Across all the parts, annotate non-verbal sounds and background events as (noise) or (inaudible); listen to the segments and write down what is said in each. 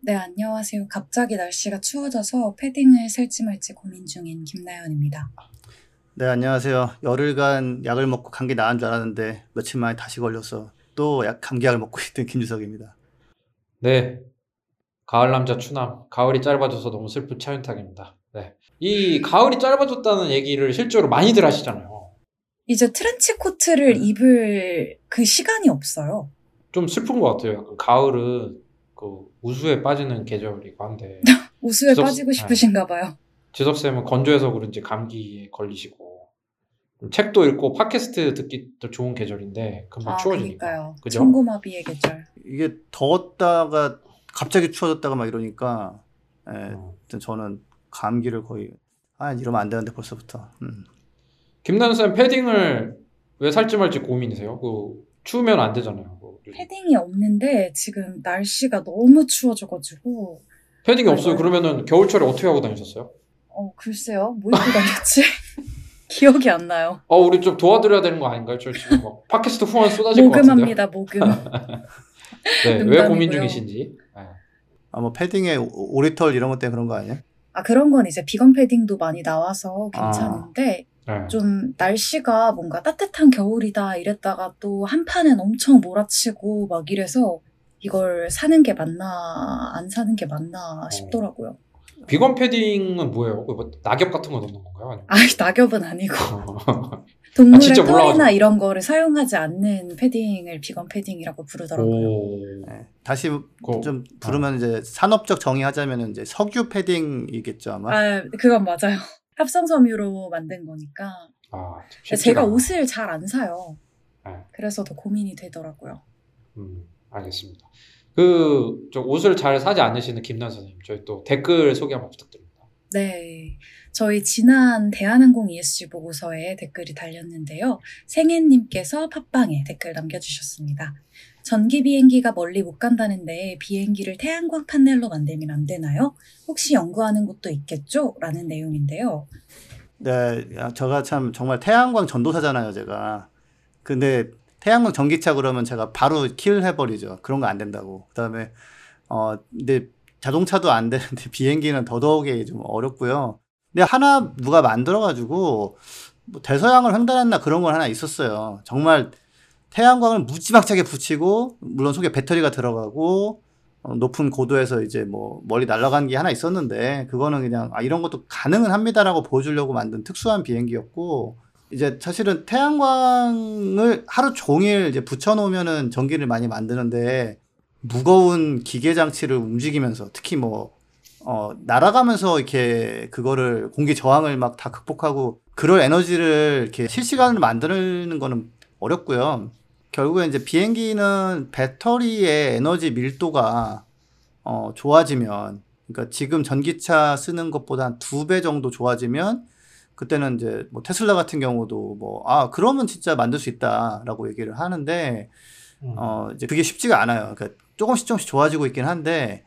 네, 안녕하세요. 갑자기 날씨가 추워져서 패딩을 살지 말지 고민 중인 김나연입니다. 네 안녕하세요 열흘간 약을 먹고 감기 나은 줄 알았는데 며칠 만에 다시 걸려서 또 약 감기약을 먹고 있던 김주석입니다 네. 가을 남자 추남. 가을이 짧아져서 너무 슬픈 차윤탁입니다. 네. 이 가을이 짧아졌다는 얘기를 실제로 많이들 하시잖아요. 이제 트렌치 코트를 네. 입을 그 시간이 없어요. 좀 슬픈 것 같아요. 가을은 그 우수에 빠지는 계절이고 한데 (laughs) 우수에 그래서- 빠지고 싶으신가 봐요. 지석쌤은 건조해서 그런지 감기에 걸리시고 책도 읽고 팟캐스트 듣기도 좋은 계절인데 금방 아, 추워지니까. 그죠? 청고마비의 계절. 이게 더웠다가 갑자기 추워졌다가 막 이러니까 예, 어. 저는 감기를 거의 아 이러면 안 되는데 벌써부터 음. 김난쌤 패딩을 왜 살지 말지 고민이세요? 그 추우면 안 되잖아요. 그 패딩이 없는데 지금 날씨가 너무 추워져가지고 패딩이 없어요. 맞아요. 그러면은 겨울철에 어떻게 하고 다니셨어요? 어 글쎄요 뭐 입고 다녔지? (laughs) 기억이 안 나요. 어, 우리 좀 도와드려야 되는 거 아닌가요? 저 지금 막 (laughs) 팟캐스트 후원 쏟아질 것 같은데요. 모금합니다 모금. (laughs) 네, 왜. 고민 중이신지. 네. 아뭐 패딩에 오- 오리털 이런 것 때문에 그런 거 아니에요? 아 그런 건 이제 비건 패딩도 많이 나와서 괜찮은데 네. 좀 날씨가 뭔가 따뜻한 겨울이다 이랬다가 또 한판은 엄청 몰아치고 막 이래서 이걸 사는 게 맞나 안 사는 게 맞나 싶더라고요. 비건 패딩은 뭐예요? 그뭐 낙엽 같은 거 넣는 건가요? 아이 낙엽은 아니고 (laughs) 아, 동물의 진짜 털이나 몰라가지고. 이런 거를 사용하지 않는 패딩을 비건 패딩이라고 부르더라고요. 오. 예. 다시 그거- 좀 부르면 이제 산업적 정의하자면 이제 석유 패딩이겠죠 아마 아 그건 맞아요. 합성 섬유로 만든 거니까. 아, 제가 않아. 옷을 잘 안 사요. 네. 그래서 더 고민이 되더라고요. 음, 알겠습니다. 그, 저 옷을 잘 사지 않으시는 김난 선생님, 저희 또 댓글 소개 한번 부탁드립니다. 네. 저희 지난 대한항공 ESG 보고서에 댓글이 달렸는데요. 생애님께서 팟빵에 댓글 남겨주셨습니다. 전기 비행기가 멀리 못 간다는데 비행기를 태양광 판넬로 만들면 안 되나요? 혹시 연구하는 곳도 있겠죠? 라는 내용인데요. 네, 야, 제가 참 정말 태양광 전도사잖아요, 제가. 근데 태양광 전기차 그러면 제가 바로 킬 해버리죠. 그런 거 안 된다고. 그 다음에 어, 근데 자동차도 안 되는데 (laughs) 비행기는 더더욱이 좀 어렵고요. 근데 하나 누가 만들어가지고 뭐 대서양을 횡단했나 그런 건 하나 있었어요. 정말 태양광을 무지막지하게 붙이고 물론 속에 배터리가 들어가고 어, 높은 고도에서 이제 뭐 멀리 날아간 게 하나 있었는데 그거는 그냥 아 이런 것도 가능은 합니다라고 보여주려고 만든 특수한 비행기였고 이제 사실은 태양광을 하루 종일 이제 붙여놓으면은 전기를 많이 만드는데 무거운 기계 장치를 움직이면서 특히 뭐 어, 날아가면서 이렇게 그거를 공기 저항을 막 다 극복하고 그럴 에너지를 이렇게 실시간으로 만드는 거는 어렵고요. 결국에 이제 비행기는 배터리의 에너지 밀도가 어, 좋아지면 그러니까 지금 전기차 쓰는 것보다 한 두 배 정도 좋아지면 그때는 이제 뭐 테슬라 같은 경우도 뭐 아 그러면 진짜 만들 수 있다라고 얘기를 하는데 음. 어 이제 그게 쉽지가 않아요. 그러니까 조금씩 조금씩 좋아지고 있긴 한데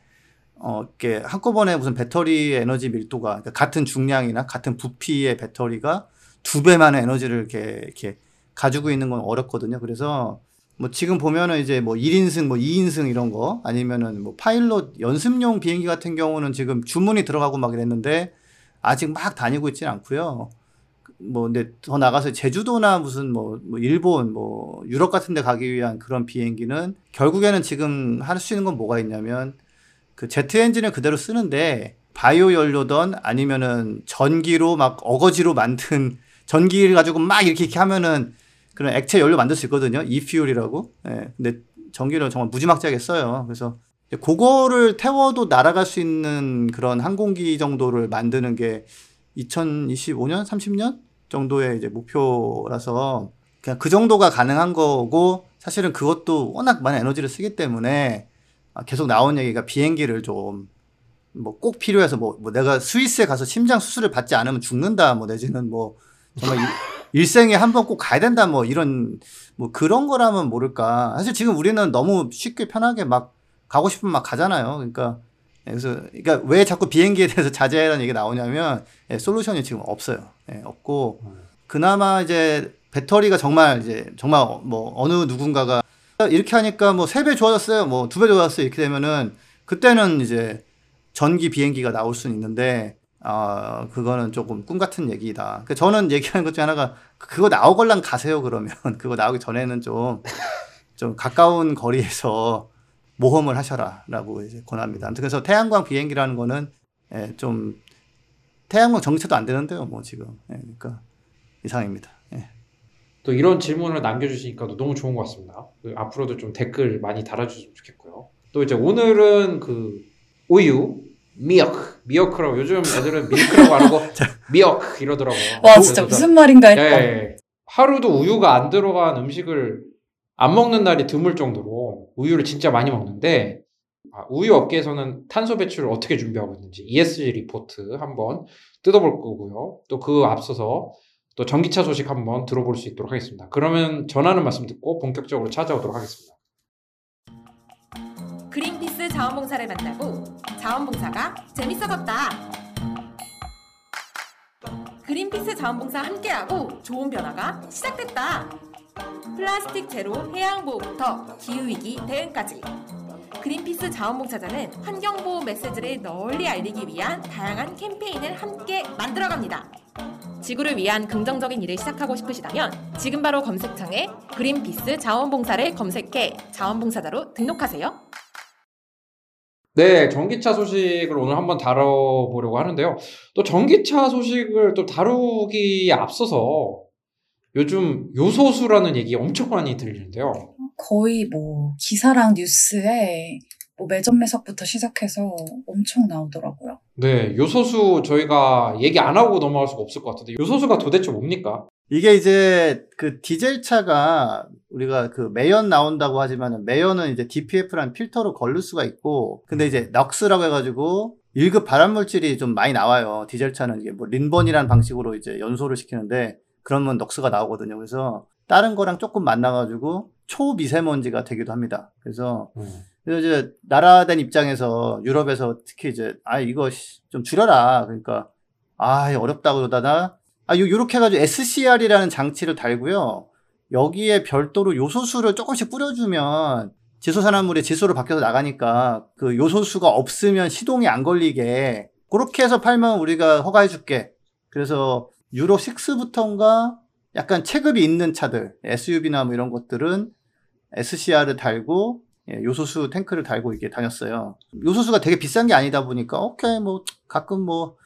어 이렇게 한꺼번에 무슨 배터리 에너지 밀도가 그러니까 같은 중량이나 같은 부피의 배터리가 두 배만의 에너지를 이렇게 이렇게 가지고 있는 건 어렵거든요. 그래서 뭐 지금 보면은 이제 뭐 1인승 뭐 2인승 이런 거 아니면은 뭐 파일럿 연습용 비행기 같은 경우는 지금 주문이 들어가고 막 이랬는데 아직 막 다니고 있지는 않고요. 뭐 근데 더 나가서 제주도나 무슨 뭐, 뭐 일본 뭐 유럽 같은 데 가기 위한 그런 비행기는 결국에는 지금 할 수 있는 건 뭐가 있냐면 그 제트 엔진을 그대로 쓰는데 바이오 연료든 아니면은 전기로 막 어거지로 만든 전기를 가지고 막 이렇게 이렇게 하면은 그런 액체 연료 만들 수 있거든요. 이퓨얼이라고. 예. 근데 전기를 정말 무지막지하게 써요. 그래서 그거를 태워도 날아갈 수 있는 그런 항공기 정도를 만드는 게 2025년, 30년 정도의 이제 목표라서 그냥 그 정도가 가능한 거고 사실은 그것도 워낙 많은 에너지를 쓰기 때문에 아, 계속 나온 얘기가 비행기를 좀 뭐 꼭 필요해서 뭐, 뭐 내가 스위스에 가서 심장 수술을 받지 않으면 죽는다 뭐 내지는 뭐 정말 일, 일생에 한 번 꼭 가야 된다 뭐 이런 뭐 그런 거라면 모를까. 사실 지금 우리는 너무 쉽게 편하게 막 가고 싶으면 막 가잖아요. 그러니까 그래서 그러니까 왜 자꾸 비행기에 대해서 (laughs) 자제하라는 얘기가 나오냐면 예, 솔루션이 지금 없어요. 예, 없고 그나마 이제 배터리가 정말 이제 정말 뭐 어느 누군가가 이렇게 하니까 뭐 세 배 좋아졌어요. 뭐 두 배 좋아졌어요. 이렇게 되면은 그때는 이제 전기 비행기가 나올 수는 있는데 아 그거는 조금 꿈 같은 얘기다. 그 저는 얘기하는 것 중에 하나가 그거 나오걸랑 가세요 그러면 (laughs) 그거 나오기 전에는 좀좀 가까운 거리에서 모험을 하셔라라고 이제 권합니다. 아무튼 그래서 태양광 비행기라는 거는 예, 좀 태양광 정체도 안 되는데요, 뭐 지금 예, 그러니까 이상입니다. 예. 또 이런 질문을 남겨주시니까 너무 좋은 것 같습니다. 그 앞으로도 좀 댓글 많이 달아주셨으면 좋겠고요. 또 이제 오늘은 그 우유 미역 미역크라고 요즘 애들은 밀크라고 안 하고 (laughs) 미역 이러더라고요. 와 진짜 무슨 말인가 예, 했다. 예. 하루도 우유가 안 들어간 음식을 안 먹는 날이 드물 정도로 우유를 진짜 많이 먹는데 아, 우유 업계에서는 탄소 배출을 어떻게 준비하고 있는지 ESG 리포트 한번 뜯어볼 거고요. 또 그 앞서서 또 전기차 소식 한번 들어볼 수 있도록 하겠습니다. 그러면 전하는 말씀 듣고 본격적으로 찾아오도록 하겠습니다. 자원봉사를 만나고 자원봉사가 재밌어졌다. 그린피스 자원봉사 함께하고 좋은 변화가 시작됐다. 플라스틱 제로 해양보호부터 기후위기 대응까지. 그린피스 자원봉사자는 환경보호 메시지를 널리 알리기 위한 다양한 캠페인을 함께 만들어갑니다. 지구를 위한 긍정적인 일을 시작하고 싶으시다면 지금 바로 검색창에 그린피스 자원봉사를 검색해 자원봉사자로 등록하세요. 네, 전기차 소식을 오늘 한번 다뤄보려고 하는데요. 또 전기차 소식을 또 다루기 앞서서 요즘 요소수라는 얘기 엄청 많이 들리는데요. 거의 뭐 기사랑 뉴스에 뭐 매점 매석부터 시작해서 엄청 나오더라고요. 네, 요소수 저희가 얘기 안 하고 넘어갈 수가 없을 것 같은데 요소수가 도대체 뭡니까? 이게 이제 그 디젤 차가 우리가 그 매연 나온다고 하지만 매연은 이제 DPF라는 필터로 걸릴 수가 있고 근데 이제 넉스라고 해가지고 1급 발암 물질이 좀 많이 나와요. 디젤 차는 이게 뭐 린번이라는 방식으로 이제 연소를 시키는데 그러면 넉스가 나오거든요. 그래서 다른 거랑 조금 만나가지고 초미세먼지가 되기도 합니다. 그래서 그래서 이제 나라된 입장에서 유럽에서 특히 이제 아 이거 씨, 좀 줄여라 그러니까 아 어렵다고 그러다가 아 요, 요렇게 해가지고 SCR이라는 장치를 달고요 여기에 별도로 요소수를 조금씩 뿌려주면 지소산화물이 지소로 바뀌어서 나가니까 그 요소수가 없으면 시동이 안 걸리게 그렇게 해서 팔면 우리가 허가해줄게 그래서 유로 6부터인가 약간 체급이 있는 차들 SUV나 뭐 이런 것들은 SCR을 달고 예, 요소수 탱크를 달고 이게 다녔어요. 요소수가 되게 비싼 게 아니다 보니까 오케이 뭐 가끔 뭐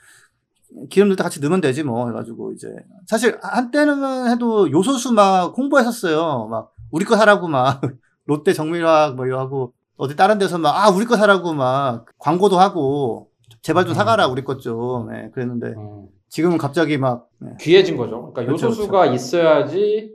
기름 넣을 때 같이 넣으면 되지 뭐 해가지고 이제 사실 한때는 해도 요소수 막 홍보했었어요. 막 우리 거 사라고 막 (laughs) 롯데 정밀화학 뭐 이거 하고 어디 다른 데서 막 아 우리 거 사라고 막 광고도 하고 제발 좀 사가라 우리 것 좀. 예, 그랬는데 음, 지금은 갑자기 막 예. 귀해진 거죠. 그러니까 그렇죠, 요소수가 있어야지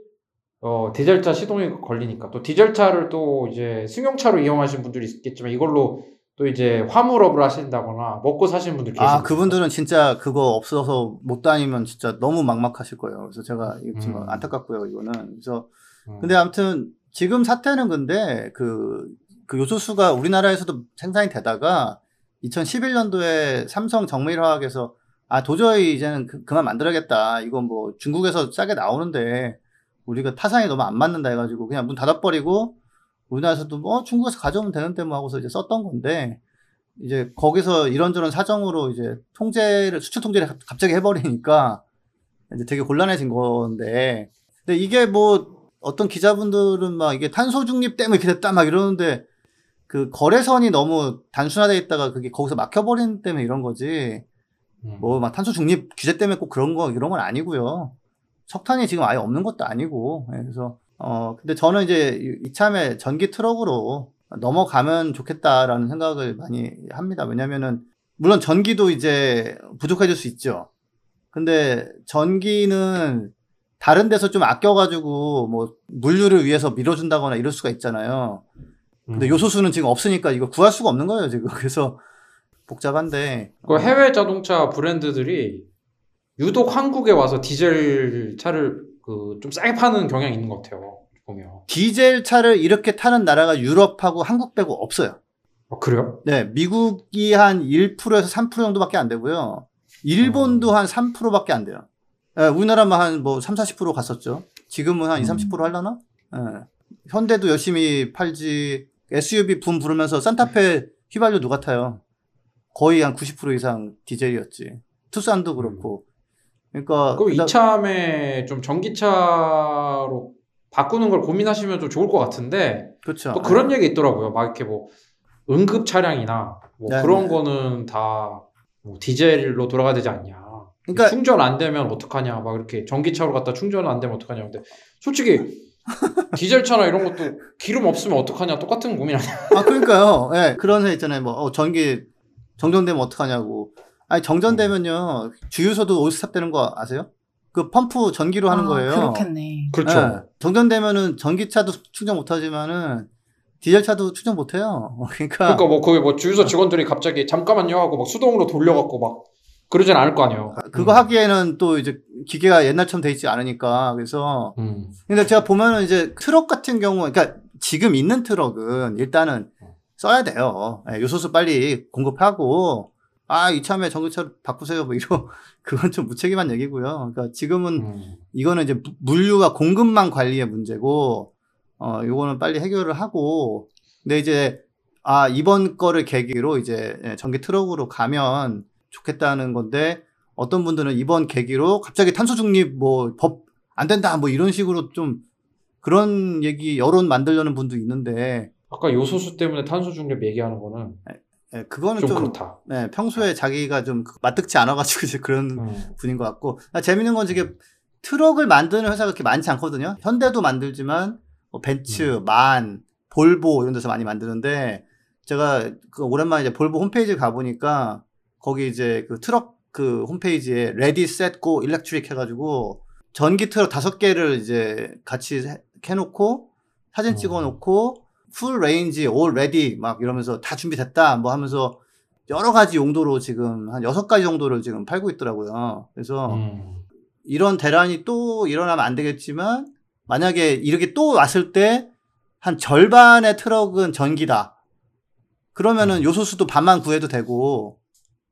어, 디젤차 시동이 걸리니까 또 디젤차를 또 이제 승용차로 이용하시는 분들이 있겠지만 이걸로 또 이제 화물업을 하신다거나 먹고 사시는 분들 계시고 아, 그분들은 진짜 그거 없어서 못 다니면 진짜 너무 막막하실 거예요. 그래서 제가 이거 좀 음. 안타깝고요, 이거는. 그래서 음. 근데 아무튼 지금 사태는 근데 그, 그 요소수가 우리나라에서도 생산이 되다가 2011년도에 삼성 정밀화학에서 아, 도저히 이제는 그, 그만 만들어야겠다. 이건 뭐 중국에서 싸게 나오는데 우리가 타상이 너무 안 맞는다 해가지고 그냥 문 닫아버리고 우리나라에서도 뭐 중국에서 가져오면 되는데 뭐 하고서 이제 썼던 건데 이제 거기서 이런저런 사정으로 이제 통제를 수출 통제를 갑- 갑자기 해버리니까 이제 되게 곤란해진 건데 근데 이게 뭐 어떤 기자분들은 막 이게 탄소 중립 때문에 이렇게 됐다 막 이러는데 그 거래선이 너무 단순화돼 있다가 그게 거기서 막혀버리는 때문에 이런 거지 음. 뭐막 탄소 중립 규제 때문에 꼭 그런 거 이런 건 아니고요. 석탄이 지금 아예 없는 것도 아니고 예, 그래서 어 근데 저는 이제 이- 이참에 전기 트럭으로 넘어가면 좋겠다라는 생각을 많이 합니다. 왜냐면은 물론 전기도 이제 부족해질 수 있죠. 근데 전기는 다른 데서 좀 아껴가지고 뭐 물류를 위해서 밀어준다거나 이럴 수가 있잖아요. 근데 음. 요소수는 지금 없으니까 이거 구할 수가 없는 거예요, 지금. (laughs) 그래서 복잡한데 그 해외 자동차 브랜드들이 유독 한국에 와서 디젤 차를 그 좀 싸게 파는 경향이 있는 것 같아요. 보면. 디젤 차를 이렇게 타는 나라가 유럽하고 한국 빼고 없어요. 아, 그래요? 네, 미국이 한 1%에서 3% 정도밖에 안 되고요. 일본도 한 3%밖에 안 돼요. 예, 우리나라만 한 뭐 3, 40% 갔었죠. 지금은 한 2, 30% 하려나? 예. 현대도 열심히 팔지. SUV 붐 부르면서 산타페 휘발유 누가 타요? 거의 한 90% 이상 디젤이었지. 투싼도 그렇고. 그러니까 그다- 이참에 좀 전기차로 바꾸는 걸 고민하시면 좀 좋을 것 같은데 그렇죠. 또 그런 얘기 있더라고요. 막 이렇게 뭐 응급 차량이나 뭐 네, 그런 네. 거는 다 뭐 디젤로 돌아가야 되지 않냐. 그러니까 충전 안 되면 어떡하냐. 막 이렇게 전기차로 갔다 충전 안 되면 어떡하냐. 근데 솔직히 (laughs) 디젤차나 이런 것도 기름 없으면 어떡하냐. 똑같은 고민 아니야. 아, 그러니까요. 예, 그런 회 있잖아요. 뭐, 어, 전기 정전되면 어떡하냐고. 아니, 정전되면요. 주유소도 올스탑 되는 거 아세요? 그 펌프 전기로 하는 아, 거예요. 그렇겠네. 그렇죠. 예, 정전되면은 전기차도 충전 못 하지만은 디젤차도 충전 못 해요. (laughs) 그러니까, 그러니까 뭐 거기 뭐 주유소 직원들이 갑자기 잠깐만요 하고 막 수동으로 돌려갖고 막 그러진 않을 거 아니에요. 그거 하기에는 또 이제 기계가 옛날처럼 돼 있지 않으니까. 그래서 음. 근데 제가 보면은 이제 트럭 같은 경우, 그러니까 지금 있는 트럭은 일단은 써야 돼요. 예, 요소수 빨리 공급하고, 아, 이참에 전기차로 바꾸세요. 뭐 이런, (laughs) 그건 좀 무책임한 얘기고요. 그러니까 지금은 음. 이거는 이제 무- 물류와 공급망 관리의 문제고, 어, 요거는 빨리 해결을 하고, 근데 이제, 아, 이번 거를 계기로 이제 예, 전기 트럭으로 가면 좋겠다는 건데, 어떤 분들은 이번 계기로 갑자기 탄소 중립 뭐 법 안 된다 뭐 이런 식으로 좀 그런 얘기 여론 만들려는 분도 있는데, 아까 요소수 때문에 탄소 중립 얘기하는 거는 예, 그거는 좀, 좀, 그렇다. 네, 평소에 자기가 좀 마뜩지 않아가지고 (laughs) 이제 그런 음. 분인 것 같고 아, 재밌는 건 이게 트럭을 만드는 회사가 그렇게 많지 않거든요. 현대도 만들지만 뭐 벤츠, MAN, 볼보 이런 데서 많이 만드는데 제가 그 오랜만에 이제 볼보 홈페이지 가 보니까 거기 이제 그 트럭 그 홈페이지에 ready set go electric 해가지고 전기 트럭 다섯 개를 이제 같이 해- 해놓고 사진 어. 찍어놓고 full range all ready 막 이러면서 다 준비됐다 뭐 하면서 여러 가지 용도로 지금 한 여섯 가지 정도를 지금 팔고 있더라고요. 그래서 음. 이런 대란이 또 일어나면 안 되겠지만 만약에 이렇게 또 왔을 때 한 절반의 트럭은 전기다. 그러면은 음. 요소수도 반만 구해도 되고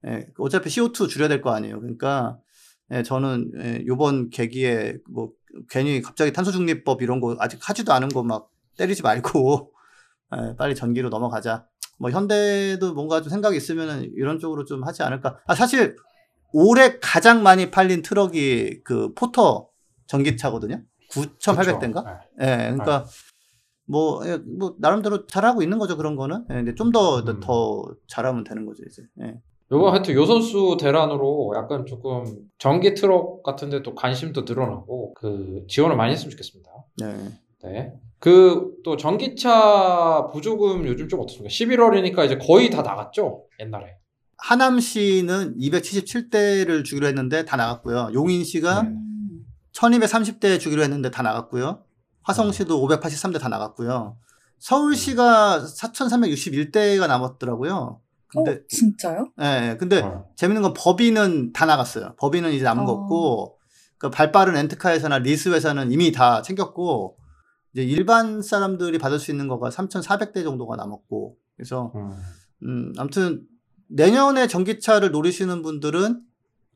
예, 어차피 CO2 줄여야 될 거 아니에요. 그러니까 예, 저는 예, 요번 계기에 뭐 괜히 갑자기 탄소 중립법 이런 거 아직 하지도 않은 거 막 때리지 말고 예, 빨리 전기로 넘어가자. 뭐 현대도 뭔가 좀 생각이 있으면은 이런 쪽으로 좀 하지 않을까. 아 사실 올해 가장 많이 팔린 트럭이 그 포터 전기차거든요. 9,800대인가? 그렇죠. 예, 그러니까 뭐, 예, 뭐 나름대로 잘하고 있는 거죠 그런 거는. 예, 근데 좀더더 음. 잘하면 되는 거죠 이제. 예. 요거 하여튼 요 선수 대란으로 약간 조금 전기 트럭 같은 데 또 관심도 늘어나고 그 지원을 많이 했으면 좋겠습니다. 네. 네. 그 또 전기차 보조금 요즘 좀 어떻습니까? 11월이니까 이제 거의 다 나갔죠? 옛날에. 하남시는 277대를 주기로 했는데 다 나갔고요. 용인시가 네. 음. 1230대 주기로 했는데 다 나갔고요. 화성시도 583대 다 나갔고요. 서울시가 4361대가 남았더라고요. 근데 어, 진짜요? 예, 근데 어. 재밌는 건 법인은 다 나갔어요. 법인은 이제 남은 거 어. 없고, 그 발빠른 렌트카 회사나 리스 회사는 이미 다 챙겼고, 이제 일반 사람들이 받을 수 있는 거가 3,400대 정도가 남았고, 그래서, 음. 음, 아무튼, 내년에 전기차를 노리시는 분들은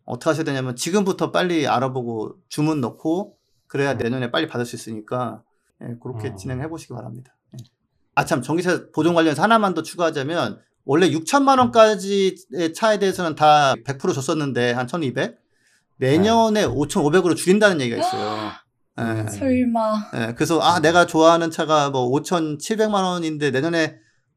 어떻게 하셔야 되냐면, 지금부터 빨리 알아보고 주문 넣고, 그래야 음. 내년에 빨리 받을 수 있으니까, 예, 그렇게 음. 진행해 보시기 바랍니다. 예. 아, 참, 전기차 보존 관련해서 하나만 더 추가하자면, 원래 6천만 원까지의 차에 대해서는 다 100% 줬었는데 한 1,200. 내년에 5,500으로 줄인다는 얘기가 있어요. 예. 설마. 예, 그래서 아 내가 좋아하는 차가 뭐 5,700만 원인데 내년에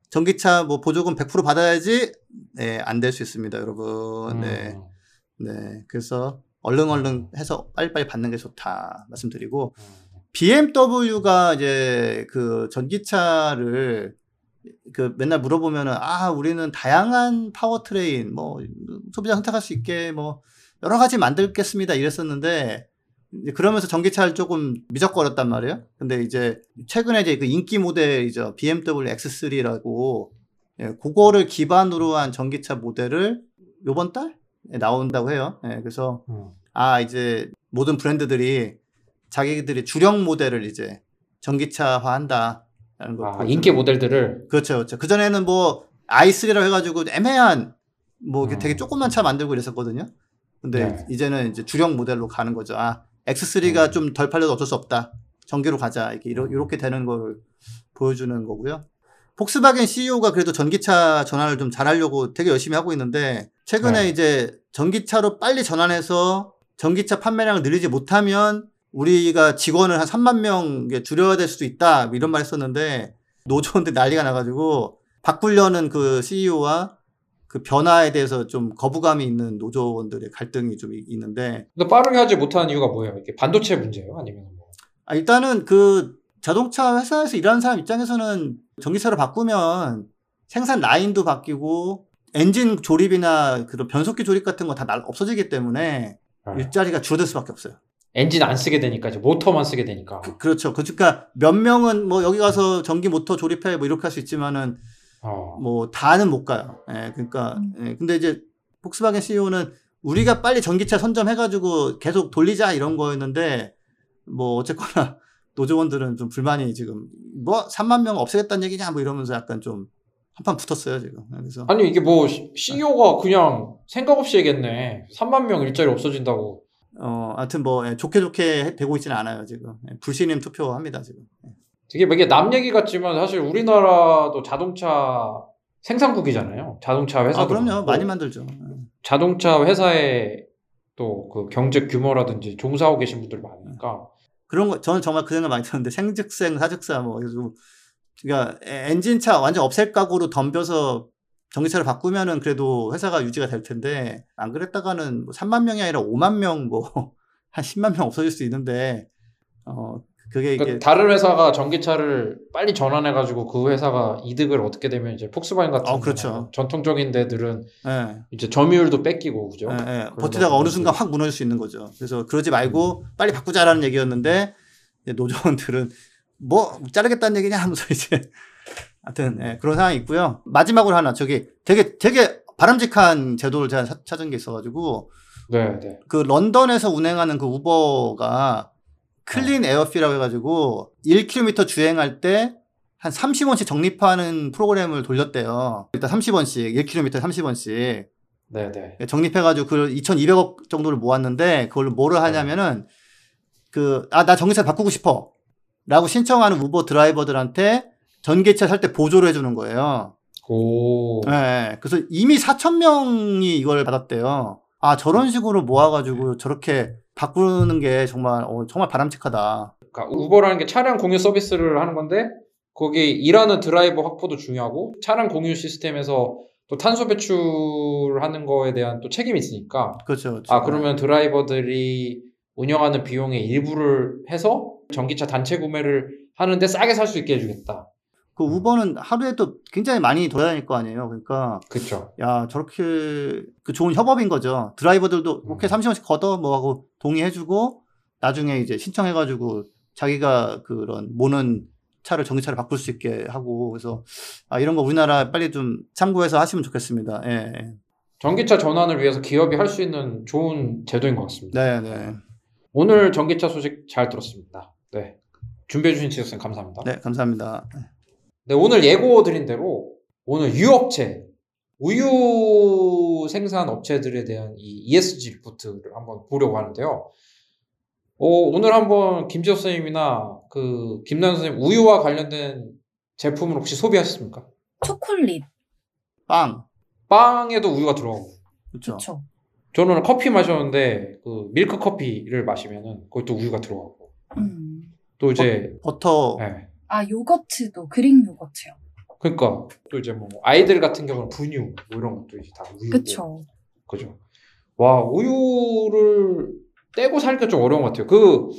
전기차 뭐 보조금 100% 받아야지 네, 안 될 수 있습니다, 여러분. 네. 음. 네. 그래서 얼른 얼른 해서 빨리빨리 받는 게 좋다 말씀드리고 음. BMW가 이제 그 전기차를 그 맨날 물어보면은 아 우리는 다양한 powertrain 뭐 소비자 선택할 수 있게 뭐 여러 가지 만들겠습니다 이랬었는데 그러면서 전기차를 조금 미적거렸단 말이에요. 근데 이제 최근에 이제 그 인기 모델이죠 BMW X3라고 예, 그거를 기반으로 한 전기차 모델을 요번 달 예, 나온다고 해요. 예, 그래서 음. 아 이제 모든 브랜드들이 자기들이 주력 모델을 이제 전기차화한다라는 거. 아, 인기 모델들을 그렇죠, 그렇죠. 그 전에는 뭐 i3라고 해가지고 애매한 뭐 음. 되게 조그만 차 만들고 이랬었거든요. 근데 네. 이제는 이제 주력 모델로 가는 거죠. 아 X3가 음. 좀덜 팔려도 어쩔 수 없다. 전기로 가자. 이렇게 이렇게 되는 걸 보여주는 거고요. 폭스바겐 CEO가 그래도 전기차 전환을 좀 잘하려고 되게 열심히 하고 있는데 최근에 네. 이제 전기차로 빨리 전환해서 전기차 판매량을 늘리지 못하면 우리가 직원을 한 3만 명 줄여야 될 수도 있다 뭐 이런 말 했었는데 노조원들 난리가 나가지고 바꾸려는 그 CEO와 그 변화에 대해서 좀 거부감이 있는 노조원들의 갈등이 좀 이- 있는데 근데 빠르게 하지 못하는 이유가 뭐예요? 이게 반도체 문제예요? 아니면 뭐? 아, 일단은 그 자동차 회사에서 일하는 사람 입장에서는 전기차로 바꾸면 생산 라인도 바뀌고 엔진 조립이나 그런 변속기 조립 같은 거 다 없어지기 때문에 네. 일자리가 줄어들 수밖에 없어요. 엔진 안 쓰게 되니까 이제 모터만 쓰게 되니까. 그렇죠. 그러니까 몇 명은 뭐 여기 가서 전기 모터 조립해 뭐 이렇게 할 수 있지만은 어. 뭐 다는 못 가요. 예, 그러니까 음. 예, 근데 이제 폭스바겐 CEO는 우리가 빨리 전기차 선점해가지고 계속 돌리자 이런 거였는데 뭐 어쨌거나 (laughs) 노조원들은 좀 불만이 지금 뭐 3만 명 없애겠다는 얘기냐 뭐 이러면서 약간 좀 한판 붙었어요 지금. 그래서 아니 이게 뭐 CEO가 그냥 생각 없이 얘기했네. 3만 명 일자리 없어진다고. 어 하여튼 뭐 예, 좋게 좋게 되고 있지는 않아요 지금. 예, 불신임 투표합니다 지금. 예. 되게 뭐 이게 남 얘기 같지만 사실 우리나라도 자동차 생산국이잖아요. 자동차 회사도 아 그럼요. 많이 만들죠. 예. 자동차 회사에 또그 경제 규모라든지 종사하고 계신 분들 많으니까. 그런 거 저는 정말 그 생각 많이 들었는데 생즉생 사즉사 뭐 그래서 그러니까 에- 엔진차 완전 없앨 각오로 덤벼서 전기차를 바꾸면은 그래도 회사가 유지가 될 텐데 안 그랬다가는 뭐 3만 명이 아니라 5만 명 뭐 (laughs) 한 10만 명 없어질 수 있는데 어 그게 이게 그러니까 다른 회사가 전기차를 빨리 전환해 가지고 그 회사가 이득을 얻게 되면 이제 폭스바겐 같은 어, 그렇죠. 전통적인 데들은 예, 이제 점유율도 뺏기고 그죠? 예, 예. 그런 버티다가 거 어느 순간 확 무너질 수 있는 거죠. 그래서 그러지 말고 빨리 바꾸자라는 얘기였는데 노조원들은 뭐 자르겠다는 얘기냐 하면서 (laughs) 이제 하여튼 예, 그런 상황이 있고요. 마지막으로 하나 저기 되게 되게 바람직한 제도를 제가 사- 찾은 게 있어가지고 네, 네. 그 런던에서 운행하는 그 우버가 clean air fee라고 해가지고 1km 주행할 때 한 30원씩 적립하는 프로그램을 돌렸대요. 일단 30원씩 1km 30원씩 네, 네. 적립해가지고 그걸 2,200억 정도를 모았는데 그걸 뭐를 하냐면은 그 아 나 전기차 바꾸고 싶어 라고 신청하는 우버 드라이버들한테 전기차 살 때 보조를 해주는 거예요. 오. 네, 그래서 이미 4천 명이 이걸 받았대요. 아 저런 식으로 모아가지고 저렇게 바꾸는 게 정말 어, 정말 바람직하다. 그러니까 우버라는 게 차량 공유 서비스를 하는 건데 거기 일하는 드라이버 확보도 중요하고 차량 공유 시스템에서 또 탄소 배출하는 거에 대한 또 책임이 있으니까 그렇죠. 그렇죠. 아 그러면 드라이버들이 운영하는 비용의 일부를 해서 전기차 단체 구매를 하는데 싸게 살 수 있게 해주겠다. 그 우버는 하루에도 굉장히 많이 돌아다닐 거 아니에요. 그러니까 그렇죠. 야 저렇게 그 좋은 협업인 거죠. 드라이버들도 음. 오케이 30원씩 걷어 뭐 하고 동의해주고 나중에 이제 신청해가지고 자기가 그런 모는 차를 전기차를 바꿀 수 있게 하고 그래서 아 이런 거 우리나라 빨리 좀 참고해서 하시면 좋겠습니다. 예. 예. 전기차 전환을 위해서 기업이 할 수 있는 좋은 제도인 것 같습니다. 네, 네. 오늘 전기차 소식 잘 들었습니다. 네. 준비해 주신 지석쌤 감사합니다. 네, 감사합니다. 네, 오늘 예고 드린 대로 오늘 유업체, 우유 생산 업체들에 대한 이 ESG 리포트를 한번 보려고 하는데요. 어, 오늘 한번 김지호 선생님이나 그 김나연 선생님 우유와 관련된 제품을 혹시 소비하셨습니까? 초콜릿. 빵. 빵에도 우유가 들어가고. 그렇죠. 저는 오늘 커피 마셨는데 그 밀크 커피를 마시면은 그것도 우유가 들어가고. 음. 또 이제 버 터. 네. 아 요거트도 그릭 요거트요. 그러니까 또 이제 뭐 아이들 같은 경우는 분유 뭐 이런 것도 이제 다 우유. 그쵸. 그죠. 와, 우유를 떼고 살기가 좀 어려운 것 같아요. 그,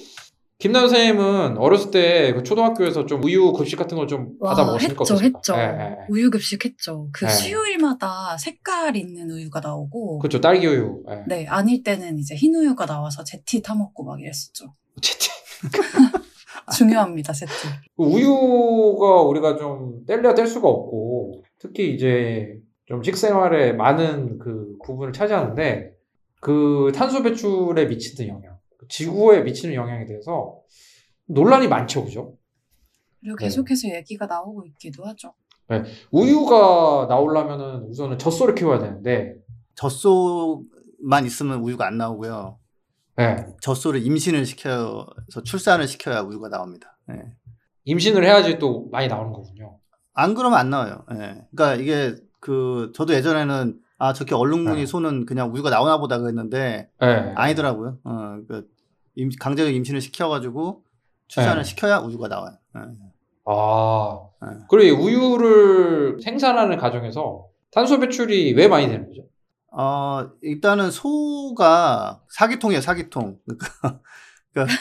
김나연 선생님은 어렸을 때 그 초등학교에서 좀 우유 급식 같은 걸좀와 받아 먹었습니까? 했죠 어떠십니까? 했죠. 예, 예, 예. 우유 급식 했죠. 그 네. 수요일마다 색깔 있는 우유가 나오고. 그렇죠. 딸기 우유. 예. 네 아닐 때는 이제 흰 우유가 나와서 제티 타 먹고 막 이랬었죠. 어쨌든 (laughs) 중요합니다 세트. 그 우유가 우리가 좀 뗄래야 뗄 수가 없고 특히 이제 좀 식생활에 많은 그 부분을 차지하는데 그 탄소 배출에 미치는 영향, 지구에 미치는 영향에 대해서 논란이 많죠, 그죠? 그리고 네. 계속해서 얘기가 나오고 있기도 하죠. 우유가 나오려면은 우선은 젖소를 키워야 되는데, 젖소만 있으면 우유가 안 나오고요. 네. 젖소를 임신을 시켜서 출산을 시켜야 우유가 나옵니다. 예. 임신을 해야지 또 많이 나오는 거군요. 안 그러면 안 나와요. 예. 그러니까 이게 그 저도 예전에는 아 저렇게 얼룩무늬 네. 소는 그냥 우유가 나오나 보다 그랬는데 네. 아니더라고요. 어, 그 임- 강제로 임신을 시켜가지고 출산을 네. 시켜야 우유가 나와요. 예. 아, 네. 그리고 이 우유를 생산하는 과정에서 탄소 배출이 왜 많이 되는 거죠? 어, 일단은 소가 사기통이에요, 사기통. 그러니까, (laughs) 그러니까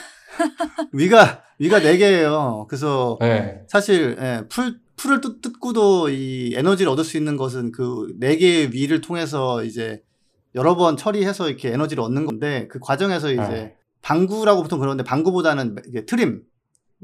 위가 위가 네 개예요. 그래서 네. 사실 예, 풀 풀을 뜯, 뜯고도 이 에너지를 얻을 수 있는 것은 그 네 개의 위를 통해서 이제 여러 번 처리해서 이렇게 에너지를 얻는 건데 그 과정에서 이제 네. 방구라고 보통 그러는데 방구보다는 이게 트림.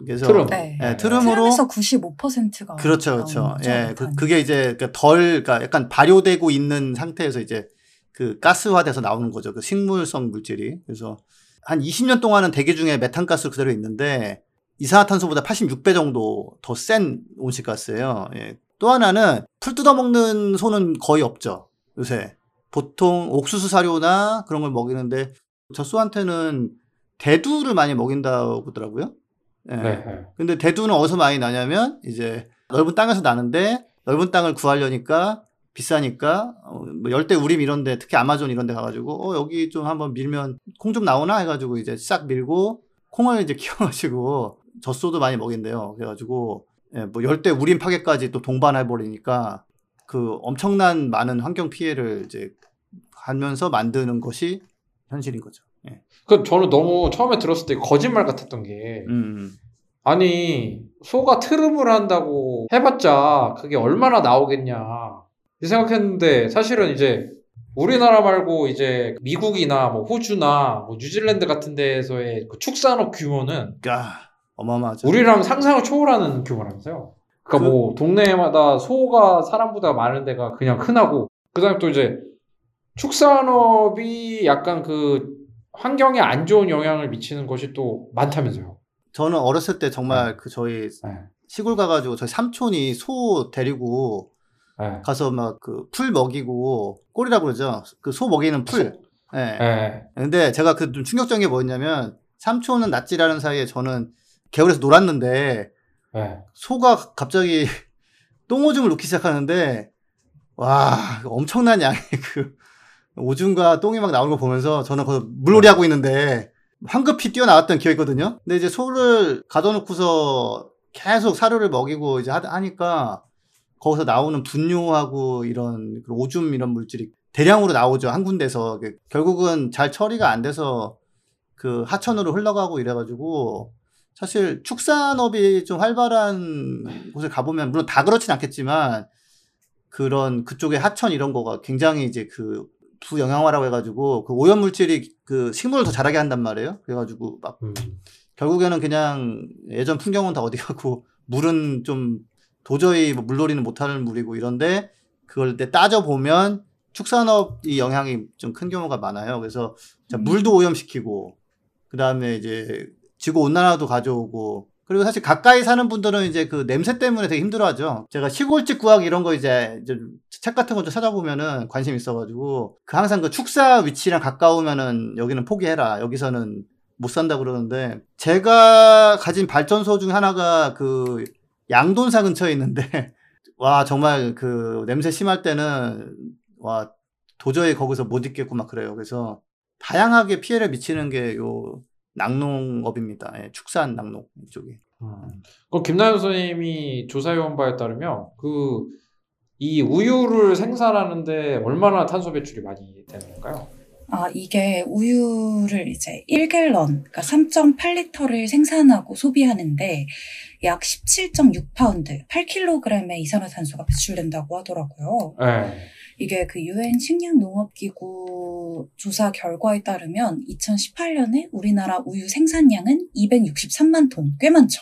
그래서 트름. 네. 예, 트름으로 트름에서 95%가 그렇죠, 그렇죠. 예, 그. 그게 이제 그 덜 그러니까 약간 발효되고 있는 상태에서 이제 그 가스화돼서 나오는 거죠. 그 식물성 물질이. 그래서 한 20년 동안은 대기 중에 메탄가스로 그대로 있는데 이산화탄소보다 86배 정도 더 센 온실가스예요. 예. 또 하나는 풀 뜯어먹는 소는 거의 없죠. 요새 보통 옥수수 사료나 그런 걸 먹이는데 젖소한테는 대두를 많이 먹인다고 그러더라고요. 예. 네. 근데 대두는 어디서 많이 나냐면 이제 넓은 땅에서 나는데 넓은 땅을 구하려니까 비싸니까 어, 뭐 열대 우림 이런데 특히 아마존 이런데 가가지고 어 여기 좀 한번 밀면 콩 좀 나오나 해가지고 이제 싹 밀고 콩을 이제 (laughs) 키워가지고 젖소도 많이 먹인대요. 그래가지고 예, 뭐 열대 우림 파괴까지 또 동반해 버리니까 그 엄청난 많은 환경 피해를 이제 하면서 만드는 것이 현실인 거죠. 예. 그 저는 너무 처음에 들었을 때 거짓말 같았던 게 음, 아니 소가 트름을 한다고 해봤자 그게 얼마나 나오겠냐 이 생각했는데 사실은 이제 우리나라 말고 이제 미국이나 뭐 호주나 뭐 뉴질랜드 같은 데에서의 그 축산업 규모는 야 어마어마하죠. 우리랑 상상을 초월하는 규모라면서요. 그러니까 그- 뭐 동네마다 소가 사람보다 많은 데가 그냥 흔하고 그다음에 또 이제 축산업이 약간 그 환경에 안 좋은 영향을 미치는 것이 또 많다면서요. 저는 어렸을 때 정말 그 저희 네. 시골 가가지고 저희 삼촌이 소 데리고 네. 가서 막 그 풀 먹이고 꼴이라고 그러죠. 그 소 먹이는 풀. 예. 네. 근데 제가 그 좀 충격적인 게 뭐였냐면 삼촌은 낫질하는 사이에 저는 개울에서 놀았는데 네. 소가 갑자기 (laughs) 똥오줌을 놓기 시작하는데 와 엄청난 양의 (laughs) 그 오줌과 똥이 막 나오는 거 보면서 저는 거기서 물놀이 하고 있는데 황급히 뛰어나왔던 기억이 있거든요. 근데 이제 소를 가둬놓고서 계속 사료를 먹이고 이제 하- 하니까 거기서 나오는 분뇨하고 이런 그 오줌 이런 물질이 대량으로 나오죠 한 군데서 그 결국은 잘 처리가 안 돼서 그 하천으로 흘러가고 이래가지고 사실 축산업이 좀 활발한 곳에 가보면 물론 다 그렇진 않겠지만 그런 그쪽에 하천 이런 거가 굉장히 이제 그 부영양화라고 해가지고 그 오염 물질이 그 식물을 더 자라게 한단 말이에요. 그래가지고 막 음. 결국에는 그냥 예전 풍경은 다 어디 가고 물은 좀 도저히 뭐 물놀이는 못하는 물이고 이런데 그걸 때 따져 보면 축산업이 영향이 좀 큰 경우가 많아요. 그래서 자, 음. 물도 오염시키고 그 다음에 이제 지구 온난화도 가져오고 그리고 사실 가까이 사는 분들은 이제 그 냄새 때문에 되게 힘들어하죠. 제가 시골집 구하기 이런 거 이제, 이제 책 같은 거 좀 찾아보면은 관심 있어가지고 그 항상 그 축사 위치랑 가까우면은 여기는 포기해라. 여기서는 못 산다 그러는데 제가 가진 발전소 중 하나가 그 양돈사 근처에 있는데 (laughs) 와 정말 그 냄새 심할 때는 와 도저히 거기서 못 있겠고 막 그래요. 그래서 다양하게 피해를 미치는 게 요 낙농업입니다. 예, 축산 낙농 이쪽이. 음. 그럼 김나연 선생님이 조사해온 바에 따르면 그 이 우유를 생산하는데 얼마나 탄소 배출이 많이 되는 건가요? 아, 이게 우유를 이제 1갤런, 그러니까 3.8리터를 생산하고 소비하는데 약 17.6파운드, 8kg의 이산화탄소가 배출된다고 하더라고요. 네. 이게 그 유엔 식량농업기구 조사 결과에 따르면 2018년에 우리나라 우유 생산량은 263만 톤, 꽤 많죠.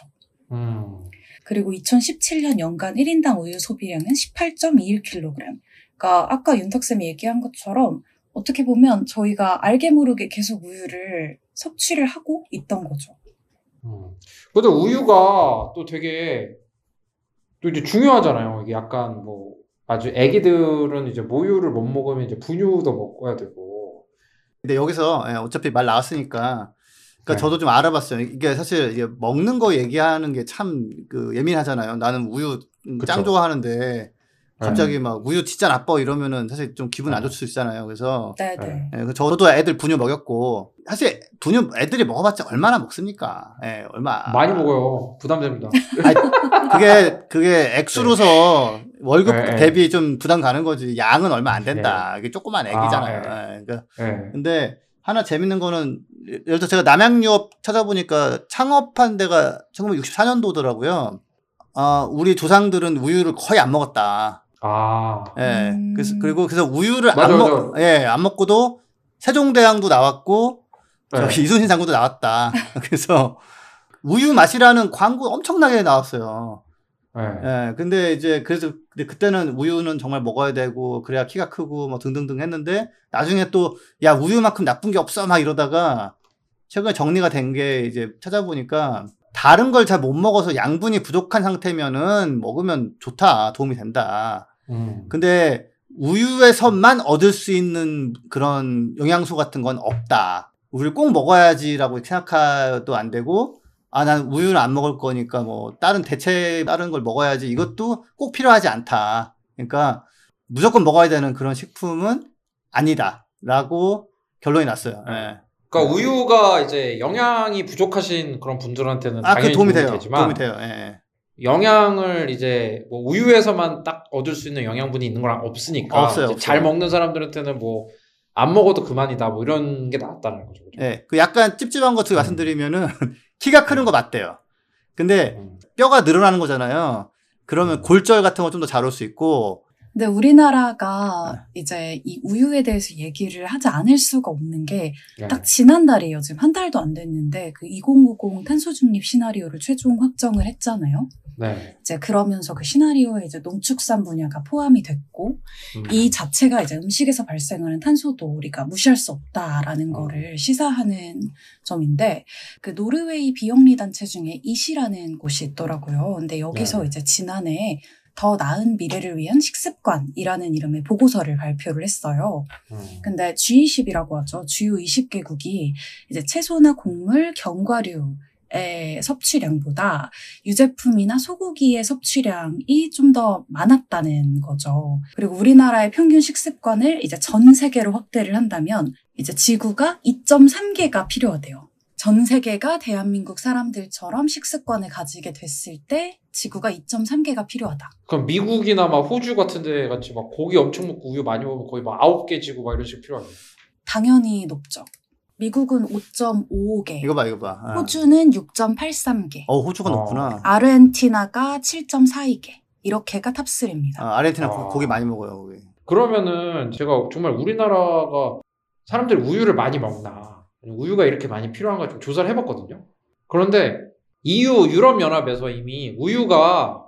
음. 그리고 2017년 연간 1인당 우유 소비량은 18.21kg. 그러니까 아까 윤탁쌤이 얘기한 것처럼 어떻게 보면 저희가 알게 모르게 계속 우유를 섭취를 하고 있던 거죠. 음. 근데 우유가 또 되게 또 이제 중요하잖아요. 이게 약간 뭐 아주 애기들은 이제 모유를 못 먹으면 이제 분유도 먹어야 되고. 근데 여기서 예, 어차피 말 나왔으니까 그러니까 네. 저도 좀 알아봤어요. 이게 사실 이게 먹는 거 얘기하는 게 참 그 예민하잖아요. 나는 우유 짱 그쵸. 좋아하는데 갑자기 막 우유 진짜 나빠 이러면은 사실 좀 기분 안 네. 좋을 수 있잖아요. 그래서 네네. 네. 예, 그 저도 애들 분유 먹였고 사실 분유 애들이 먹어봤자 얼마나 먹습니까? 예, 얼마 많이 먹어요. 부담됩니다. (laughs) 그게 그게 액수로서 월급 네, 네. 대비 좀 부담 가는 거지. 양은 얼마 안 된다. 이게 조그만 애기잖아요. 아, 예, 그러니까 네. 근데 하나 재밌는 거는 예를 들어 제가 남양유업 찾아보니까 창업한 데가 1964년도더라고요. 아, 우리 조상들은 우유를 거의 안 먹었다. 아, 예. 음. 그래서 그리고 그래서 우유를 맞아, 안 먹, 예, 안 먹고도 세종대왕도 나왔고 네. 저기 이순신 장군도 나왔다. (laughs) 그래서 우유 맛이라는 광고 엄청나게 나왔어요. 네. 예, 근데 이제 그래서 근데 그때는 우유는 정말 먹어야 되고 그래야 키가 크고 뭐 등등등 했는데 나중에 또 야 우유만큼 나쁜 게 없어 막 이러다가 최근에 정리가 된 게 이제 찾아보니까 다른 걸 잘 못 먹어서 양분이 부족한 상태면은 먹으면 좋다 도움이 된다. 음. 근데 우유에서만 얻을 수 있는 그런 영양소 같은 건 없다. 우유를 꼭 먹어야지라고 생각해도 안 되고, 아, 난 우유를 안 먹을 거니까 뭐, 다른 대체, 다른 걸 먹어야지. 이것도 꼭 필요하지 않다. 그러니까, 무조건 먹어야 되는 그런 식품은 아니다. 라고 결론이 났어요. 예. 그러니까 우유가 이제 영양이 부족하신 그런 분들한테는 아, 그 당연히 도움이 도움이 돼요. 되지만 도움이 돼요. 예. 영양을 이제 뭐 우유에서만 딱 얻을 수 있는 영양분이 있는 거랑 없으니까 없어요, 없어요. 잘 먹는 사람들한테는 뭐 안 먹어도 그만이다 뭐 이런 게 낫다는 거죠. 그죠? 예. 그 약간 찝찝한 것 말씀드리면은, (laughs) 키가 크는 거 맞대요. 근데 음. 뼈가 늘어나는 거잖아요. 그러면 골절 같은 거 좀 더 잘 올 수 있고, 근데 우리나라가 이제 이 우유에 대해서 얘기를 하지 않을 수가 없는 게 네. 딱 지난달이에요. 지금 한 달도 안 됐는데 그 2050 탄소 중립 시나리오를 최종 확정을 했잖아요. 네. 이제 그러면서 그 시나리오에 이제 농축산 분야가 포함이 됐고 음. 이 자체가 이제 음식에서 발생하는 탄소도 우리가 무시할 수 없다라는 어. 거를 시사하는 점인데 그 노르웨이 비영리 단체 중에 이시라는 곳이 있더라고요. 근데 여기서 네. 이제 지난해 더 나은 미래를 위한 식습관이라는 이름의 보고서를 발표를 했어요. 음. 근데 G20이라고 하죠. 주요 20개국이 이제 채소나 곡물, 견과류 의 섭취량보다 유제품이나 소고기의 섭취량이 좀 더 많았다는 거죠. 그리고 우리나라의 평균 식습관을 이제 전 세계로 확대를 한다면 이제 지구가 2.3개가 필요하대요. 전 세계가 대한민국 사람들처럼 식습관을 가지게 됐을 때 지구가 2.3개가 필요하다. 그럼 미국이나 막 호주 같은 데 같이 막 고기 엄청 먹고 우유 많이 먹으면 거의 막 아홉 개 지고 막 이런 식으로 필요하겠네. 당연히 높죠. 미국은 5.55개, 이거 봐, 이거 봐. 아. 호주는 6.83개, 어, 호주가 어. 높구나. 아르헨티나가 7.42개. 이렇게가 탑3입니다. 아, 아르헨티나 아. 고기 많이 먹어요, 거기. 그러면은 제가 정말 우리나라가 사람들이 우유를 많이 먹나 우유가 이렇게 많이 필요한가 좀 조사를 해봤거든요. 그런데 EU 유럽연합에서 이미 우유가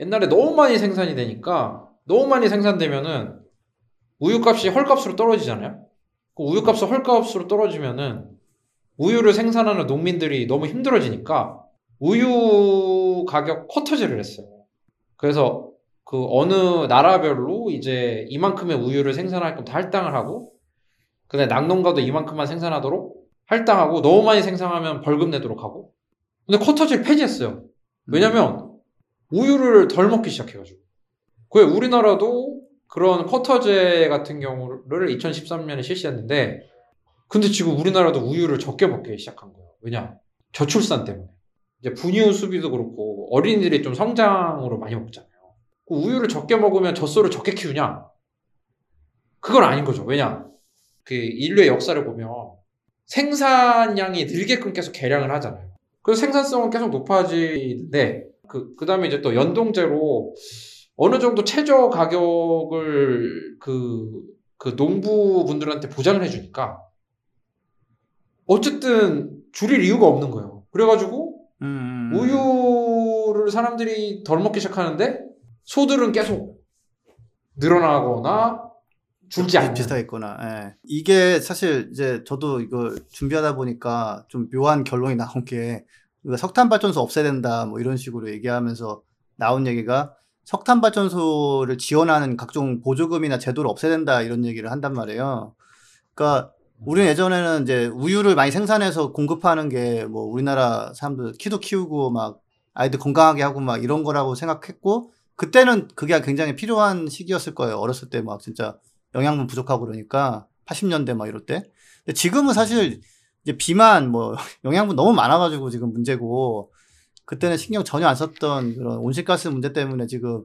옛날에 너무 많이 생산이 되니까 너무 많이 생산되면은 우유값이 헐값으로 떨어지잖아요. 그 우유값이 헐값으로 떨어지면은 우유를 생산하는 농민들이 너무 힘들어지니까 우유 가격 쿼터제를 했어요. 그래서 그 어느 나라별로 이제 이만큼의 우유를 생산할 거면 다 할당을 하고 근데 낙농가도 이만큼만 생산하도록 할당하고 너무 많이 생산하면 벌금 내도록 하고 근데 쿼터제를 폐지했어요. 왜냐면 우유를 덜 먹기 시작해가지고 그게 우리나라도 그런 쿼터제 같은 경우를 2013년에 실시했는데 근데 지금 우리나라도 우유를 적게 먹기 시작한 거예요. 왜냐? 저출산 때문에. 이제 분유 수비도 그렇고 어린이들이 좀 성장으로 많이 먹잖아요. 그 우유를 적게 먹으면 젖소를 적게 키우냐? 그건 아닌 거죠. 왜냐? 그 인류의 역사를 보면 생산량이 늘게끔 계속 개량을 하잖아요. 그래서 생산성은 계속 높아지는데 그 그 다음에 이제 또 연동제로 어느 정도 최저 가격을 그, 그 농부분들한테 보장을 해주니까 어쨌든 줄일 이유가 없는 거예요. 그래가지고 음. 우유를 사람들이 덜 먹기 시작하는데 소들은 계속 늘어나거나 줄지 않는. 비슷하겠구나. 예. 이게 사실 이제 저도 이거 준비하다 보니까 좀 묘한 결론이 나온 게 석탄 발전소 없애야 된다 뭐 이런 식으로 얘기하면서 나온 얘기가 석탄 발전소를 지원하는 각종 보조금이나 제도를 없애야 된다 이런 얘기를 한단 말이에요. 그러니까 우리는 예전에는 이제 우유를 많이 생산해서 공급하는 게 뭐 우리나라 사람들 키도 키우고 막 아이들 건강하게 하고 막 이런 거라고 생각했고 그때는 그게 굉장히 필요한 시기였을 거예요. 어렸을 때 막 진짜 영양분 부족하고 그러니까 80년대 막 이럴 때. 근데 지금은 사실 이제 비만 뭐 (laughs) 영양분 너무 많아가지고 지금 문제고 그때는 신경 전혀 안 썼던 그런 온실가스 문제 때문에 지금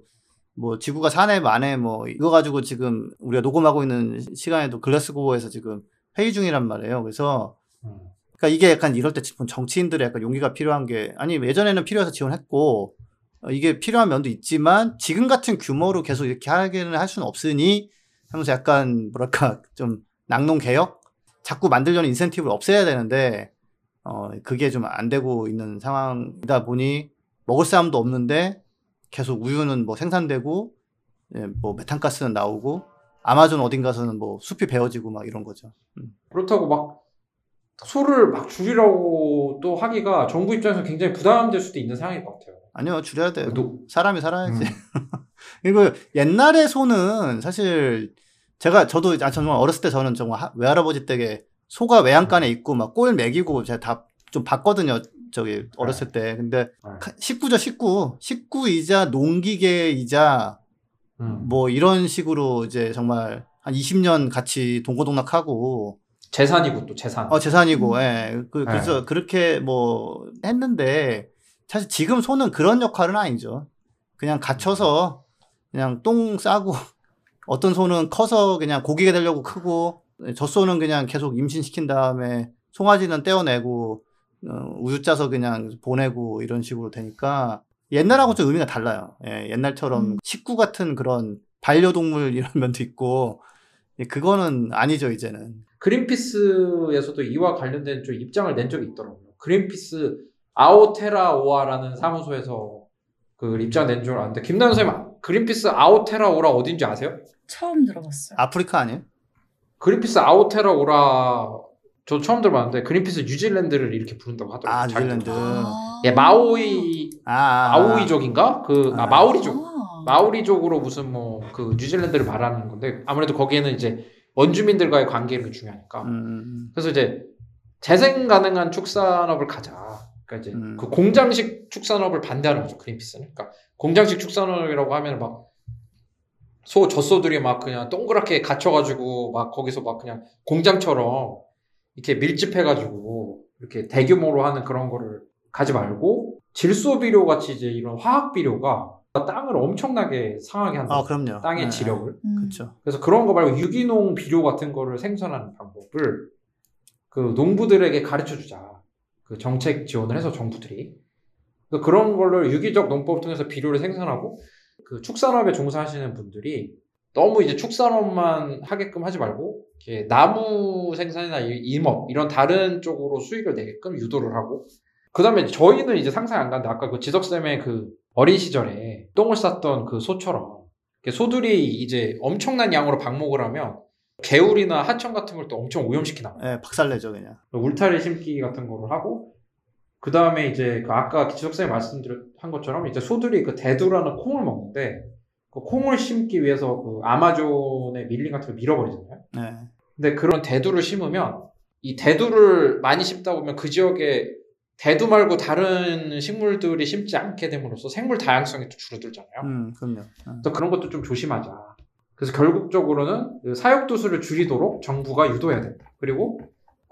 뭐 지구가 산해 만해 뭐 이거 가지고 지금 우리가 녹음하고 있는 시간에도 글래스고에서 지금 회의 중이란 말이에요. 그래서 음. 그러니까 이게 약간 이럴 때 정치인들의 약간 용기가 필요한 게 아니 예전에는 필요해서 지원했고 어, 이게 필요한 면도 있지만 지금 같은 규모로 계속 이렇게 하기는 할 수는 없으니 하면서 약간 뭐랄까 좀 낙농 개혁 자꾸 만들려는 인센티브를 없애야 되는데 어 그게 좀 안 되고 있는 상황이다 보니 먹을 사람도 없는데 계속 우유는 뭐 생산되고 예, 뭐 메탄가스는 나오고 아마존 어딘가서는 뭐 숲이 베어지고 막 이런 거죠. 음. 그렇다고 막 소를 막 줄이라고 또 하기가 정부 입장에서 굉장히 부담될 수도 있는 상황일 것 같아요. 아니요 줄여야 돼요. 노- 사람이 살아야지. 음. (laughs) 그리고 옛날의 소는 사실 제가 저도 아 정말 어렸을 때 저는 정말 하- 외할아버지 댁에 소가 외양간에 있고 막꼴 먹이고 제가 다 좀 봤거든요. 저기 어렸을 때. 근데 네. 카- 식구죠 식구. 식구이자 농기계이자 음. 뭐 이런 식으로 이제 정말 한 20년 같이 동고동락하고 재산이고 또 재산. 어 재산이고 음. 예. 그, 그래서 그렇게 뭐 했는데 사실 지금 소는 그런 역할은 아니죠. 그냥 갇혀서 그냥 똥 싸고 (laughs) 어떤 소는 커서 그냥 고기가 되려고 크고 저 소는 그냥 계속 임신시킨 다음에 송아지는 떼어내고 어, 우유 짜서 그냥 보내고 이런 식으로 되니까 옛날하고 좀 의미가 달라요. 예, 옛날처럼 음. 식구 같은 그런 반려동물 이런 (laughs) 면도 있고 예, 그거는 아니죠 이제는. 그린피스에서도 이와 관련된 좀 입장을 낸 적이 있더라고요. 그린피스 아오테라오아라는 사무소에서 그 입장 낸 줄 아는데 김나연 선생님 그린피스 아오테라오라 어딘지 아세요? 처음 들어봤어요. 아프리카 아니에요? 그린피스 아오테라 오라 저 처음 들어봤는데 그린피스 뉴질랜드를 이렇게 부른다고 하더라고요. 아, 뉴질랜드. 아. 예, 마오이 아, 아, 아. 마오이족인가? 그 아, 아. 마오리족. 아. 마오리족으로 무슨 뭐 그 뉴질랜드를 말하는 건데 아무래도 거기에는 이제 원주민들과의 관계가 중요하니까. 음, 그래서 이제 재생 가능한 축산업을 가자. 그러니까 이제 음. 그 공장식 축산업을 반대하는 거죠 그린피스는. 그러니까 공장식 축산업이라고 하면 막 소 젖소들이 막 그냥 동그랗게 갇혀가지고 막 거기서 막 그냥 공장처럼 이렇게 밀집해가지고 이렇게 대규모로 하는 그런 거를 가지 말고 질소 비료 같이 이제 이런 화학 비료가 땅을 엄청나게 상하게 한다. 아 그럼요. 땅의 네, 지력을. 음. 그렇죠. 그래서 그런 거 말고 유기농 비료 같은 거를 생산하는 방법을 그 농부들에게 가르쳐 주자. 그 정책 지원을 해서 정부들이. 그래서 그런 걸로 유기적 농법을 통해서 비료를 생산하고 그 축산업에 종사하시는 분들이 너무 이제 축산업만 하게끔 하지 말고 이렇게 나무 생산이나 이- 임업 이런 다른 쪽으로 수익을 내게끔 유도를 하고 그다음에 저희는 이제 상상이 안 가는데 아까 그 지석 쌤의 그 어린 시절에 똥을 쌌던 그 소처럼 소들이 이제 엄청난 양으로 방목을 하면 개울이나 하천 같은 걸 또 엄청 오염시키나 예, 박살내죠 그냥. 울타리 심기 같은 거를 하고 그 다음에 이제 그 아까 쌤이 말씀드린 것처럼 이제 소들이 그 대두라는 콩을 먹는데 그 콩을 심기 위해서 그 아마존의 밀림 같은 걸 밀어버리잖아요. 네. 근데 그런 대두를 심으면 이 대두를 많이 심다 보면 그 지역에 대두 말고 다른 식물들이 심지 않게 됨으로써 생물 다양성이 또 줄어들잖아요. 음, 그럼요. 음. 그래서 그런 것도 좀 조심하자. 그래서 결국적으로는 그 사육도수를 줄이도록 정부가 유도해야 된다. 그리고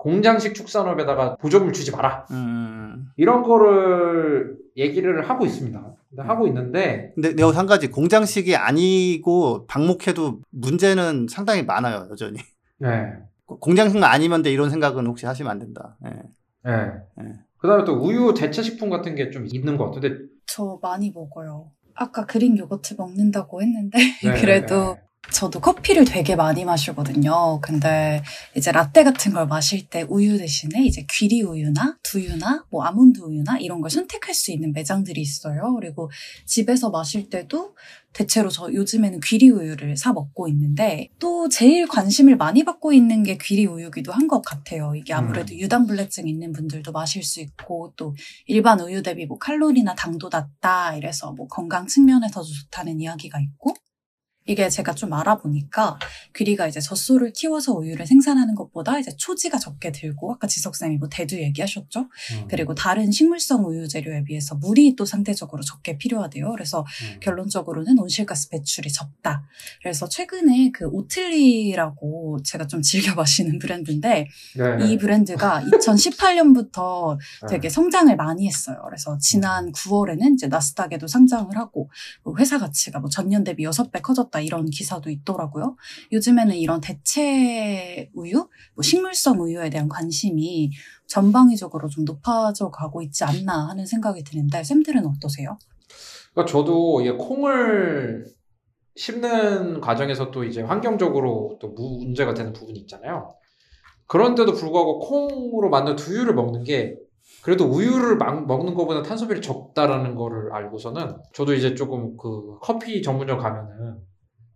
공장식 축산업에다가 보조금을 주지 마라. 음, 음. 이런 거를 얘기를 하고 있습니다. 근데 하고 있는데 근데 여기서 한 가지 공장식이 아니고 방목해도 문제는 상당히 많아요 여전히. 네. 공장식만 아니면 돼 이런 생각은 혹시 하시면 안 된다. 예. 네. 네. 그다음에 또 우유 대체 식품 같은 게 좀 있는 것 같은데 저 많이 먹어요. 아까 그릭 요거트 먹는다고 했는데 네, (laughs) 그래도 네. 저도 커피를 되게 많이 마시거든요. 근데 이제 라떼 같은 걸 마실 때 우유 대신에 이제 귀리 우유나 두유나 뭐 아몬드 우유나 이런 걸 선택할 수 있는 매장들이 있어요. 그리고 집에서 마실 때도 대체로 저 요즘에는 귀리 우유를 사 먹고 있는데 또 제일 관심을 많이 받고 있는 게 귀리 우유기도 한 것 같아요. 이게 아무래도 유당불내증 있는 분들도 마실 수 있고 또 일반 우유 대비 뭐 칼로리나 당도 낮다 이래서 뭐 건강 측면에서도 좋다는 이야기가 있고 이게 제가 좀 알아보니까 귀리가 이제 젖소를 키워서 우유를 생산하는 것보다 이제 초지가 적게 들고 아까 지석쌤이 뭐 대두 얘기하셨죠? 음. 그리고 다른 식물성 우유 재료에 비해서 물이 또 상대적으로 적게 필요하대요. 그래서 음. 결론적으로는 온실가스 배출이 적다. 그래서 최근에 그 오틀리라고 제가 좀 즐겨 마시는 브랜드인데 네. 이 브랜드가 2018년부터 네. 되게 성장을 많이 했어요. 그래서 지난 9월에는 이제 나스닥에도 상장을 하고 뭐 회사 가치가 뭐 전년 대비 6배 커졌다 이런 기사도 있더라고요. 요즘에는 이런 대체 우유, 뭐 식물성 우유에 대한 관심이 전방위적으로 좀 높아져 가고 있지 않나 하는 생각이 드는데 쌤들은 어떠세요? 그러니까 저도 이게 콩을 심는 과정에서 또 이제 환경적으로 또 문제가 되는 부분이 있잖아요. 그런데도 불구하고 콩으로 만든 두유를 먹는 게 그래도 우유를 막 먹는 것보다 탄소비를 적다라는 거를 알고서는 저도 이제 조금 그 커피 전문점 가면은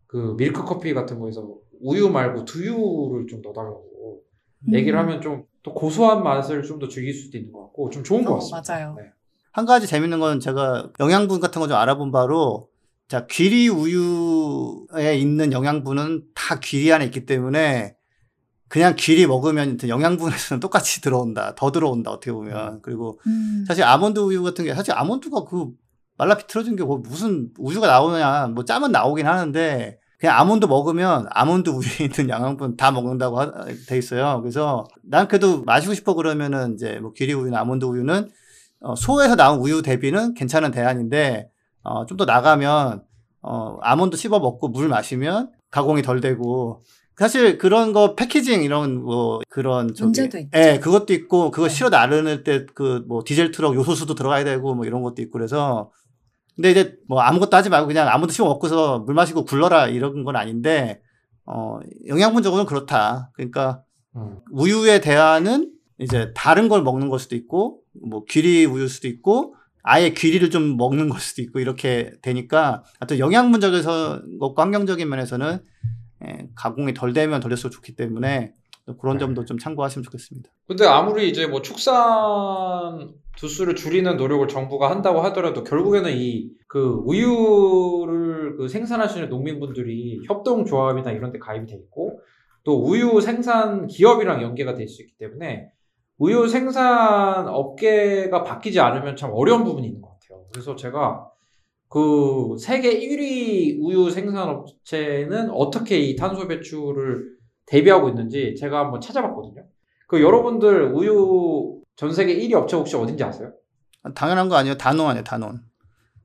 그 밀크 커피 같은 거에서 우유 말고 두유를 좀 넣어달라고 얘기를 음. 하면 좀 또 고소한 맛을 좀 더 즐길 수도 있는 것 같고 좀 좋은 것 어, 같습니다. 맞아요. 네. 한 가지 재밌는 건 제가 영양분 같은 거 좀 알아본 바로 자 귀리 우유에 있는 영양분은 다 귀리 안에 있기 때문에 그냥 귀리 먹으면 영양분에서는 (laughs) 똑같이 들어온다 더 들어온다 어떻게 보면 그리고 음. 사실 아몬드 우유 같은 게 사실 아몬드가 그 말라 비틀어진 게 뭐 무슨 우유가 나오느냐 뭐 짜면 나오긴 하는데 그냥 아몬드 먹으면 아몬드 우유에 (laughs) 있는 영양분 다 먹는다고 하- 돼 있어요. 그래서 난 그래도 마시고 싶어 그러면은 이제 뭐 기리 우유나 아몬드 우유는 어, 소에서 나온 우유 대비는 괜찮은 대안인데 어, 좀 더 나가면 어, 아몬드 씹어 먹고 물 마시면 가공이 덜 되고 사실 그런 거 패키징 이런 뭐 그런 저기. 예, 그것도 있고 그거 네. 실어 나르는 때 그 뭐 디젤 트럭 요소수도 들어가야 되고 뭐 이런 것도 있고 그래서 근데 이제 뭐 아무것도 하지 말고 그냥 아무것도 씹어 먹고서 물 마시고 굴러라 이런 건 아닌데 어 영양분적으로는 그렇다. 그러니까 음. 우유의 대안은 이제 다른 걸 먹는 걸 수도 있고 뭐 귀리 우유일 수도 있고 아예 귀리를 좀 먹는 걸 수도 있고 이렇게 되니까 하여튼 영양분적에서 것과 환경적인 면에서는 예, 가공이 덜 되면 덜 될수록 좋기 때문에 그런 네. 점도 좀 참고하시면 좋겠습니다. 근데 아무리 이제 뭐 축산 두수를 줄이는 노력을 정부가 한다고 하더라도 결국에는 이 그 우유를 그 생산하시는 농민분들이 협동조합이나 이런 데 가입이 돼 있고 또 우유 생산 기업이랑 연계가 될 수 있기 때문에 우유 생산 업계가 바뀌지 않으면 참 어려운 부분이 있는 것 같아요. 그래서 제가 그 세계 1위 우유 생산 업체는 어떻게 이 탄소 배출을 대비하고 있는지 제가 한번 찾아봤거든요. 그 여러분들 우유 전 세계 1위 업체 혹시 어딘지 아세요? 당연한 거 아니에요? 단원 아니에요? 단원.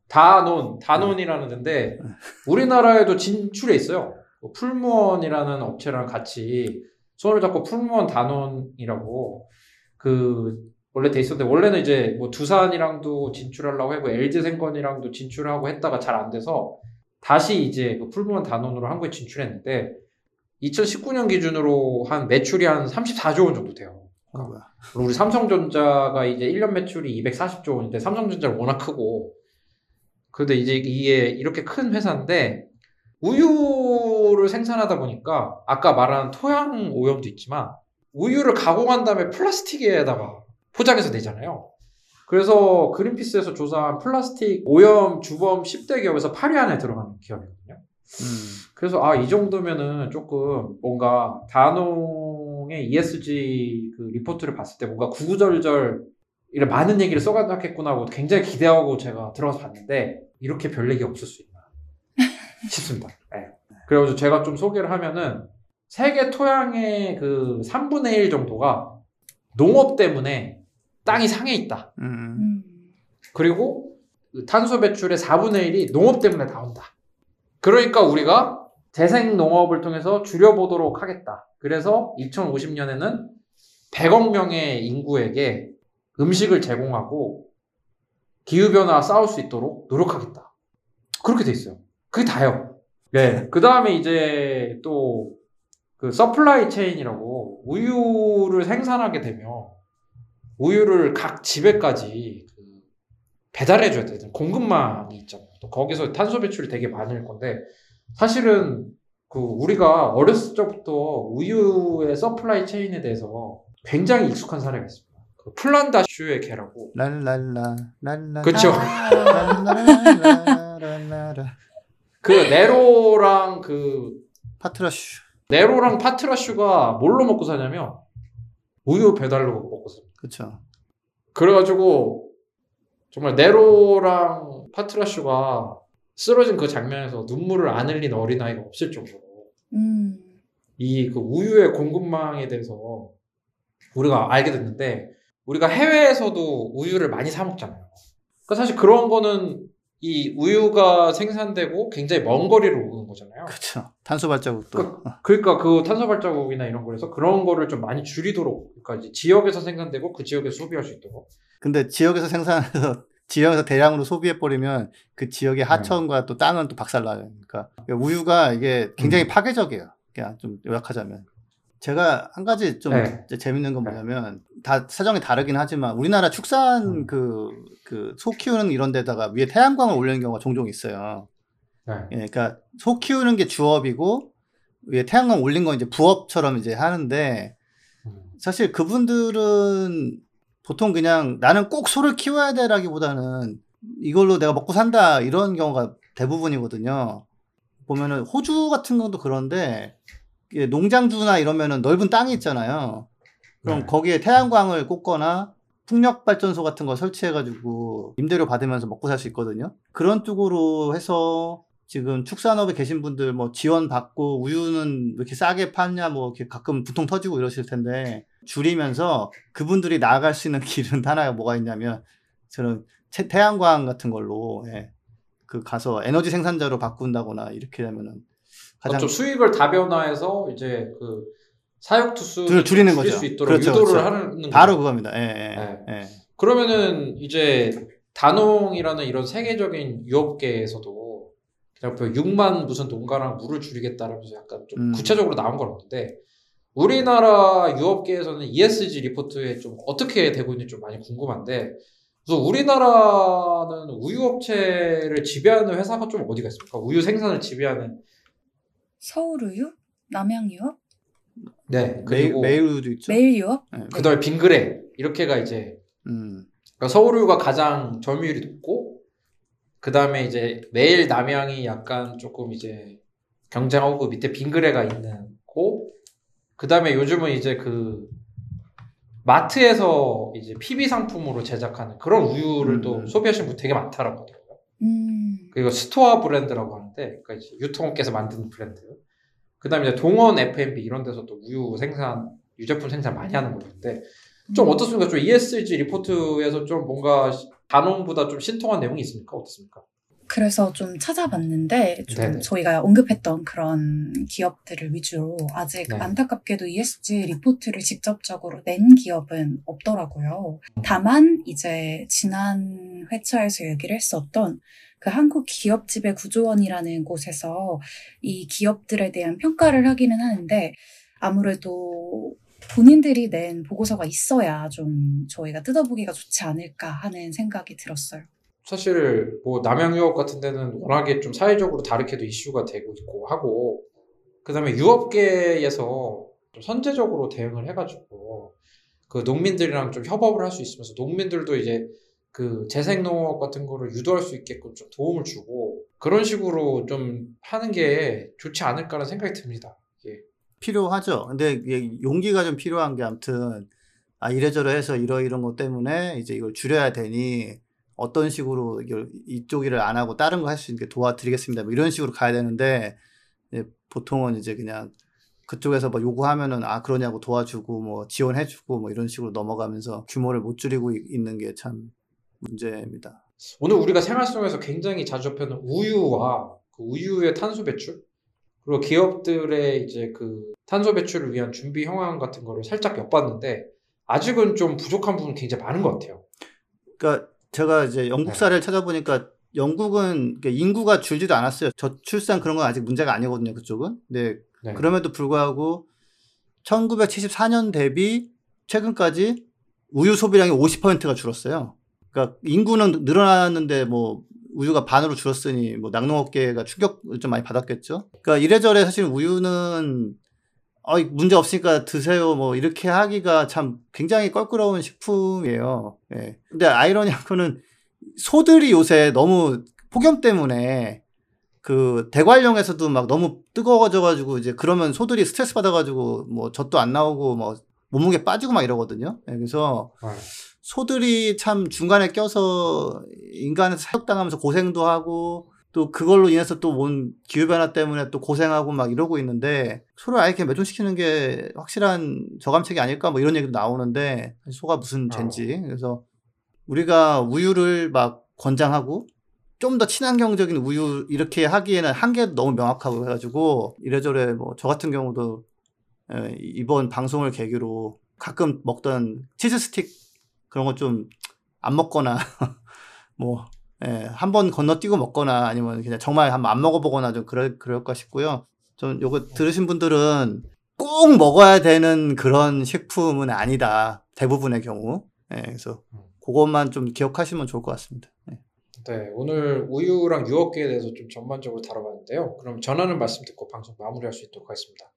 다논, 다논이라는 데인데 우리나라에도 진출해 있어요. 그 풀무원이라는 업체랑 같이 손을 잡고 풀무원 다논이라고 그 원래 돼 있었는데 원래는 이제 뭐 두산이랑도 진출하려고 하고 LG 생건이랑도 진출하고 했다가 잘 안 돼서 다시 이제 그 풀무원 다논으로 한국에 진출했는데 2019년 기준으로 한 매출이 한 34조 원 정도 돼요. 아이고야. 그리고 우리 삼성전자가 이제 1년 매출이 240조 원인데 삼성전자는 워낙 크고 근데 이제 이게 이렇게 큰 회사인데 우유를 생산하다 보니까 아까 말한 토양 오염도 있지만 우유를 가공한 다음에 플라스틱에다가 포장해서 내잖아요. 그래서 그린피스에서 조사한 플라스틱 오염 주범 10대 기업에서 8위 안에 들어가는 기업이거든요. 음. 그래서 아 이 정도면은 조금 뭔가 다 농의 ESG 그 리포트를 봤을 때 뭔가 구구절절 이런 많은 얘기를 써가겠구나 하고 굉장히 기대하고 제가 들어가서 봤는데 이렇게 별 얘기 없을 수 있나 (laughs) 싶습니다. 네. 그래가지고 제가 좀 소개를 하면은 세계 토양의 그 3분의 1 정도가 농업 때문에 땅이 상해 있다. 음. 음. 그리고 그 탄소 배출의 4분의 1이 농업 때문에 나온다. 그러니까 우리가 재생 농업을 통해서 줄여보도록 하겠다. 그래서 2050년에는 100억 명의 인구에게 음식을 제공하고 기후변화와 싸울 수 있도록 노력하겠다. 그렇게 돼 있어요. 그게 다요. 네. 그 다음에 이제 또 그 supply chain이라고 우유를 생산하게 되면 우유를 각 집에까지 그 배달해줘야 되는 공급망이 있잖아요. 또 거기서 탄소 배출이 되게 많을 건데 사실은 그 우리가 어렸을 적부터 우유의 supply chain에 대해서 굉장히 익숙한 사례가 있습니다. 그 플란다스의 개라고. 랄랄라 랄라. 그쵸. 랄랄랄랄랄라. 그 네로랑 그 파트라슈. 네로랑 파트라슈가 뭘로 먹고 사냐면 우유 배달로 먹고 삽니다. 그쵸. 그래가지고 정말 네로랑 파트라슈가 쓰러진 그 장면에서 눈물을 안 흘린 어린아이가 없을 정도로 음. 이그 우유의 공급망에 대해서 우리가 알게 됐는데 우리가 해외에서도 우유를 많이 사 먹잖아요. 그러니까 사실 그런 거는 이 우유가 생산되고 굉장히 먼 거리를 오는 거잖아요. 그쵸. 탄소 발자국도. 그러니까 그 탄소 발자국이나 이런 거에서 그런 거를 좀 많이 줄이도록 그러니까 이제 지역에서 생산되고 그 지역에서 소비할 수 있도록 근데 지역에서 생산해서 지역에서 대량으로 소비해 버리면 그 지역의 하천과 또 땅은 또 박살나요. 그러니까 우유가 이게 굉장히 파괴적이에요. 그냥 좀 요약하자면. 제가 한 가지 좀 네. 재밌는 건 뭐냐면 다 사정이 다르긴 하지만 우리나라 축산 음. 그그소 키우는 이런 데다가 위에 태양광을 올리는 경우가 종종 있어요. 네. 예, 그러니까 소 키우는 게 주업이고 위에 태양광 올린 건 이제 부업처럼 이제 하는데 음. 사실 그분들은 보통 그냥 나는 꼭 소를 키워야 돼라기보다는 이걸로 내가 먹고 산다 이런 경우가 대부분이거든요. 보면은 호주 같은 것도 그런데 농장주나 이러면은 넓은 땅이 있잖아요. 그럼 네. 거기에 태양광을 꽂거나 풍력 발전소 같은 거 설치해 가지고 임대료 받으면서 먹고 살 수 있거든요. 그런 쪽으로 해서 지금 축산업에 계신 분들 뭐 지원 받고 우유는 왜 이렇게 싸게 파냐 뭐 이렇게 가끔 부통 터지고 이러실 텐데 줄이면서 그분들이 나아갈 수 있는 길은 (laughs) 하나가 뭐가 있냐면 저는 태- 태양광 같은 걸로 예, 그 가서 에너지 생산자로 바꾼다거나 이렇게 되면은 가장 좀 수익을 다변화해서 이제 그 사육 투수 줄- 줄이는 줄일 거죠. 수 있도록 그렇죠, 유도를 그렇죠. 하는 바로 거죠. 그겁니다. 예, 예, 네. 예. 그러면은 이제 다농이라는 이런 세계적인 유업계에서도 그냥 그 6만 무슨 농가랑 물을 줄이겠다라면서 약간 좀 음. 구체적으로 나온 건 없는데 우리나라 유업계에서는 ESG 리포트에 좀 어떻게 되고 있는지 좀 많이 궁금한데 그래서 우리나라는 우유 업체를 지배하는 회사가 좀 어디가 있습니까? 우유 생산을 지배하는 서울우유? 남양유업? 네 메일, 그리고 메일도 있죠. 매일유업? 예. 그다음에 빙그레 이렇게가 이제 음. 그러니까 서울우유가 가장 점유율이 높고 그 다음에 이제 매일 남양이 약간 조금 이제 경쟁하고 그 밑에 빙그레가 있는 고 그 다음에 요즘은 이제 그 마트에서 이제 PB 상품으로 제작하는 그런 우유를 음. 또 소비하시는 분 되게 많다라고 하더라고요. 음. 그리고 store brand라고 하는데 그러니까 이제 유통업계에서 만드는 브랜드. 그 다음에 이제 동원 F&B 이런 데서도 우유 생산 유제품 생산 많이 하는 거였는데 좀 어떻습니까? 좀 ESG 리포트에서 좀 뭔가 단원보다 좀 신통한 내용이 있습니까? 어떻습니까? 그래서 좀 찾아봤는데 좀 네네. 저희가 언급했던 그런 기업들을 위주로 아직 네. 안타깝게도 ESG 리포트를 직접적으로 낸 기업은 없더라고요. 다만 이제 지난 회차에서 얘기를 했었던 그 한국 기업 지배 구조원이라는 곳에서 이 기업들에 대한 평가를 하기는 하는데 아무래도 본인들이 낸 보고서가 있어야 좀 저희가 뜯어보기가 좋지 않을까 하는 생각이 들었어요. 사실 뭐 남양유업 같은 데는 워낙에 좀 사회적으로 다르게도 이슈가 되고 있고 하고 그다음에 유업계에서 좀 선제적으로 대응을 해가지고 그 농민들이랑 좀 협업을 할 수 있으면서 농민들도 이제 그 재생농업 같은 거를 유도할 수 있게끔 좀 도움을 주고 그런 식으로 좀 하는 게 좋지 않을까라는 생각이 듭니다. 이게 필요하죠. 근데 용기가 좀 필요한 게 아무튼 아 이래저래 해서 이러 이런 것 때문에 이제 이걸 줄여야 되니 어떤 식으로 이쪽 일을 안 하고 다른 거 할 수 있게 도와드리겠습니다. 뭐 이런 식으로 가야 되는데 이제 보통은 이제 그냥 그쪽에서 뭐 요구하면은 아 그러냐고 도와주고 뭐 지원해주고 뭐 이런 식으로 넘어가면서 규모를 못 줄이고 이- 있는 게 참 문제입니다. 오늘 우리가 생활 속에서 굉장히 자주 접하는 우유와 그 우유의 탄소 배출 그리고 기업들의 이제 그 탄소 배출을 위한 준비 형황 같은 거를 살짝 엿봤는데 아직은 좀 부족한 부분이 굉장히 많은 것 같아요. 그러니까 제가 이제 영국 네. 사례를 찾아보니까 영국은 그 인구가 줄지도 않았어요. 저출산 그런 건 아직 문제가 아니거든요. 그쪽은. 근데 네. 그럼에도 불구하고 1974년 대비 최근까지 우유 소비량이 50%가 줄었어요. 그러니까 인구는 늘어났는데 뭐 우유가 반으로 줄었으니 뭐 낙농업계가 충격을 좀 많이 받았겠죠. 그러니까 이래저래 사실 우유는 어 문제 없으니까 드세요 뭐 이렇게 하기가 참 굉장히 껄끄러운 식품이에요. 예. 근데 아이러니한 거는 소들이 요새 너무 폭염 때문에 그 대관령에서도 막 너무 뜨거워져가지고 이제 그러면 소들이 스트레스 받아가지고 뭐 젖도 안 나오고 뭐 몸무게 빠지고 막 이러거든요. 예, 그래서 네. 소들이 참 중간에 껴서 인간한테 사육당하면서 고생도 하고 또 그걸로 인해서 또뭔 기후변화 때문에 또 고생하고 막 이러고 있는데 소를 아예 이렇게 매존시키는 게 확실한 저감책이 아닐까 뭐 이런 얘기도 나오는데 소가 무슨 죄인지. 그래서 우리가 우유를 막 권장하고 좀 더 친환경적인 우유 이렇게 하기에는 한계도 너무 명확하고 해가지고 이래저래 뭐 저 같은 경우도 예, 이번 방송을 계기로 가끔 먹던 치즈 스틱 그런 거 좀 안 먹거나 (laughs) 뭐 예, 한번 건너뛰고 먹거나 아니면 그냥 정말 한번 안 먹어보거나 좀 그럴 그럴까 싶고요. 전 요거 들으신 분들은 꼭 먹어야 되는 그런 식품은 아니다. 대부분의 경우. 예, 그래서 그것만 좀 기억하시면 좋을 것 같습니다. 예. 네, 오늘 우유랑 유업계에 대해서 좀 전반적으로 다뤄봤는데요. 그럼 전하는 말씀 듣고 방송 마무리할 수 있도록 하겠습니다.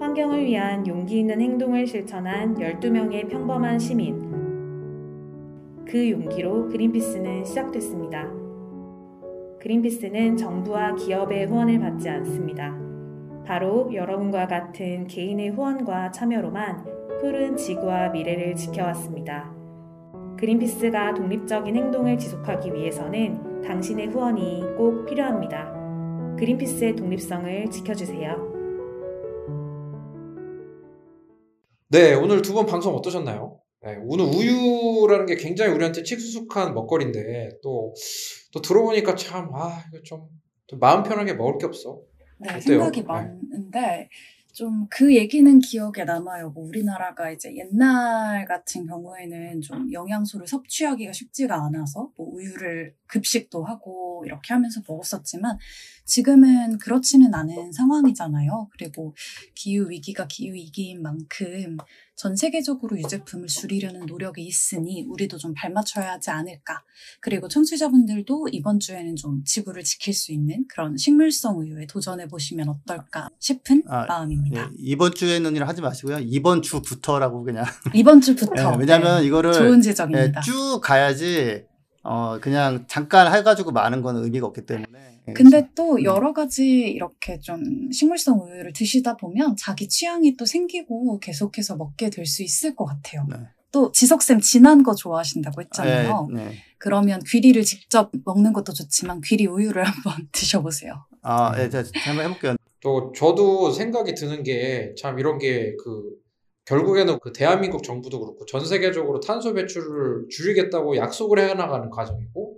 환경을 위한 용기 있는 행동을 실천한 12명의 평범한 시민. 그 용기로 그린피스는 시작됐습니다. 그린피스는 정부와 기업의 후원을 받지 않습니다. 바로 여러분과 같은 개인의 후원과 참여로만 푸른 지구와 미래를 지켜왔습니다. 그린피스가 독립적인 행동을 지속하기 위해서는 당신의 후원이 꼭 필요합니다. 그린피스의 독립성을 지켜주세요. 네, 오늘 두 번 방송 어떠셨나요? 네, 오늘 우유라는 게 굉장히 우리한테 칙숙한 먹거리인데 또, 또 들어보니까 참, 아, 이거 좀, 좀 마음 편하게 먹을 게 없어. 네, 어때요? 생각이 네. 많은데 좀그 얘기는 기억에 남아요. 뭐 우리나라가 이제 옛날 같은 경우에는 좀 영양소를 섭취하기가 쉽지가 않아서 뭐 우유를 급식도 하고 이렇게 하면서 먹었었지만 지금은 그렇지는 않은 상황이잖아요. 그리고 기후 위기가 기후 위기인 만큼 전 세계적으로 유제품을 줄이려는 노력이 있으니 우리도 좀 발맞춰야 하지 않을까. 그리고 청취자분들도 이번 주에는 좀 지구를 지킬 수 있는 그런 식물성 우유에 도전해 보시면 어떨까 싶은 아, 마음입니다. 예, 이번 주에는 일 하지 마시고요. 이번 주부터라고 그냥. 이번 (laughs) 주부터 예, 왜냐면 네, 이거를 좋은 예, 지적입니다. 쭉 가야지 어 그냥 잠깐 해가지고 많은 건 의미가 없기 때문에. 예, 근데 그래서- 또 음. 여러 가지 이렇게 좀 식물성 우유를 드시다 보면 자기 취향이 또 생기고 계속해서 먹게 될 수 있을 것 같아요. 네. 또 지석쌤 진한 거 좋아하신다고 했잖아요. 예, 네. 그러면 귀리를 직접 먹는 것도 좋지만 귀리 우유를 (laughs) 한번 드셔보세요. 아, 예, 제가 한번 해볼게요. 또 저도 생각이 드는 게 참 이런 게 그 결국에는 그 대한민국 정부도 그렇고 전 세계적으로 탄소 배출을 줄이겠다고 약속을 해나가는 과정이고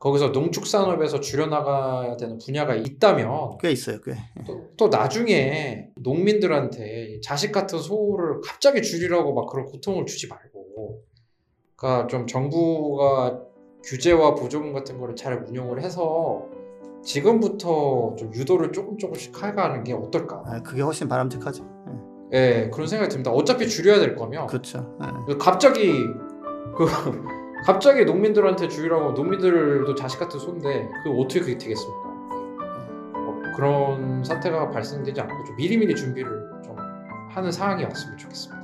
거기서 농축산업에서 줄여나가야 되는 분야가 있다면 꽤 있어요, 꽤. 또, 또 나중에 농민들한테 자식 같은 소를 갑자기 줄이라고 막 그런 고통을 주지 말고 그러니까 좀 정부가 규제와 보조금 같은 거를 잘 운용을 해서 지금부터 좀 유도를 조금 조금씩 해가는 게 어떨까 아, 그게 훨씬 바람직하죠. 예, 예 그런 생각이 듭니다 어차피 줄여야 될 거면 그렇죠. 예. 갑자기 그 (laughs) 갑자기 농민들한테 줄이라고 농민들도 자식 같은 소인데 그 어떻게 그게 되겠습니까? 어, 그런 사태가 발생되지 않고 좀 미리미리 준비를 좀 하는 상황이 왔으면 좋겠습니다.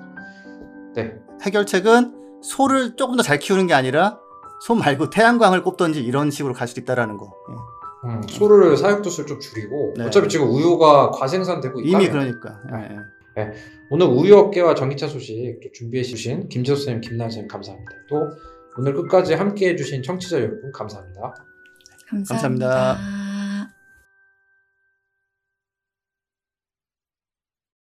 네, 해결책은 소를 조금 더 잘 키우는 게 아니라 소 말고 태양광을 꼽던지 이런 식으로 갈 수도 있다라는 거. 예. 음, 소를 사육도수를 좀 줄이고 네. 어차피 지금 우유가 과생산되고 있다면 이미 그러니까. 예, 예. 오늘 우유업계와 전기차 소식 또 준비해 주신 김재호 선생님, 김나연 선생님 감사합니다. 또 오늘 끝까지 함께 해 주신 청취자 여러분 감사합니다. 감사합니다. 감사합니다.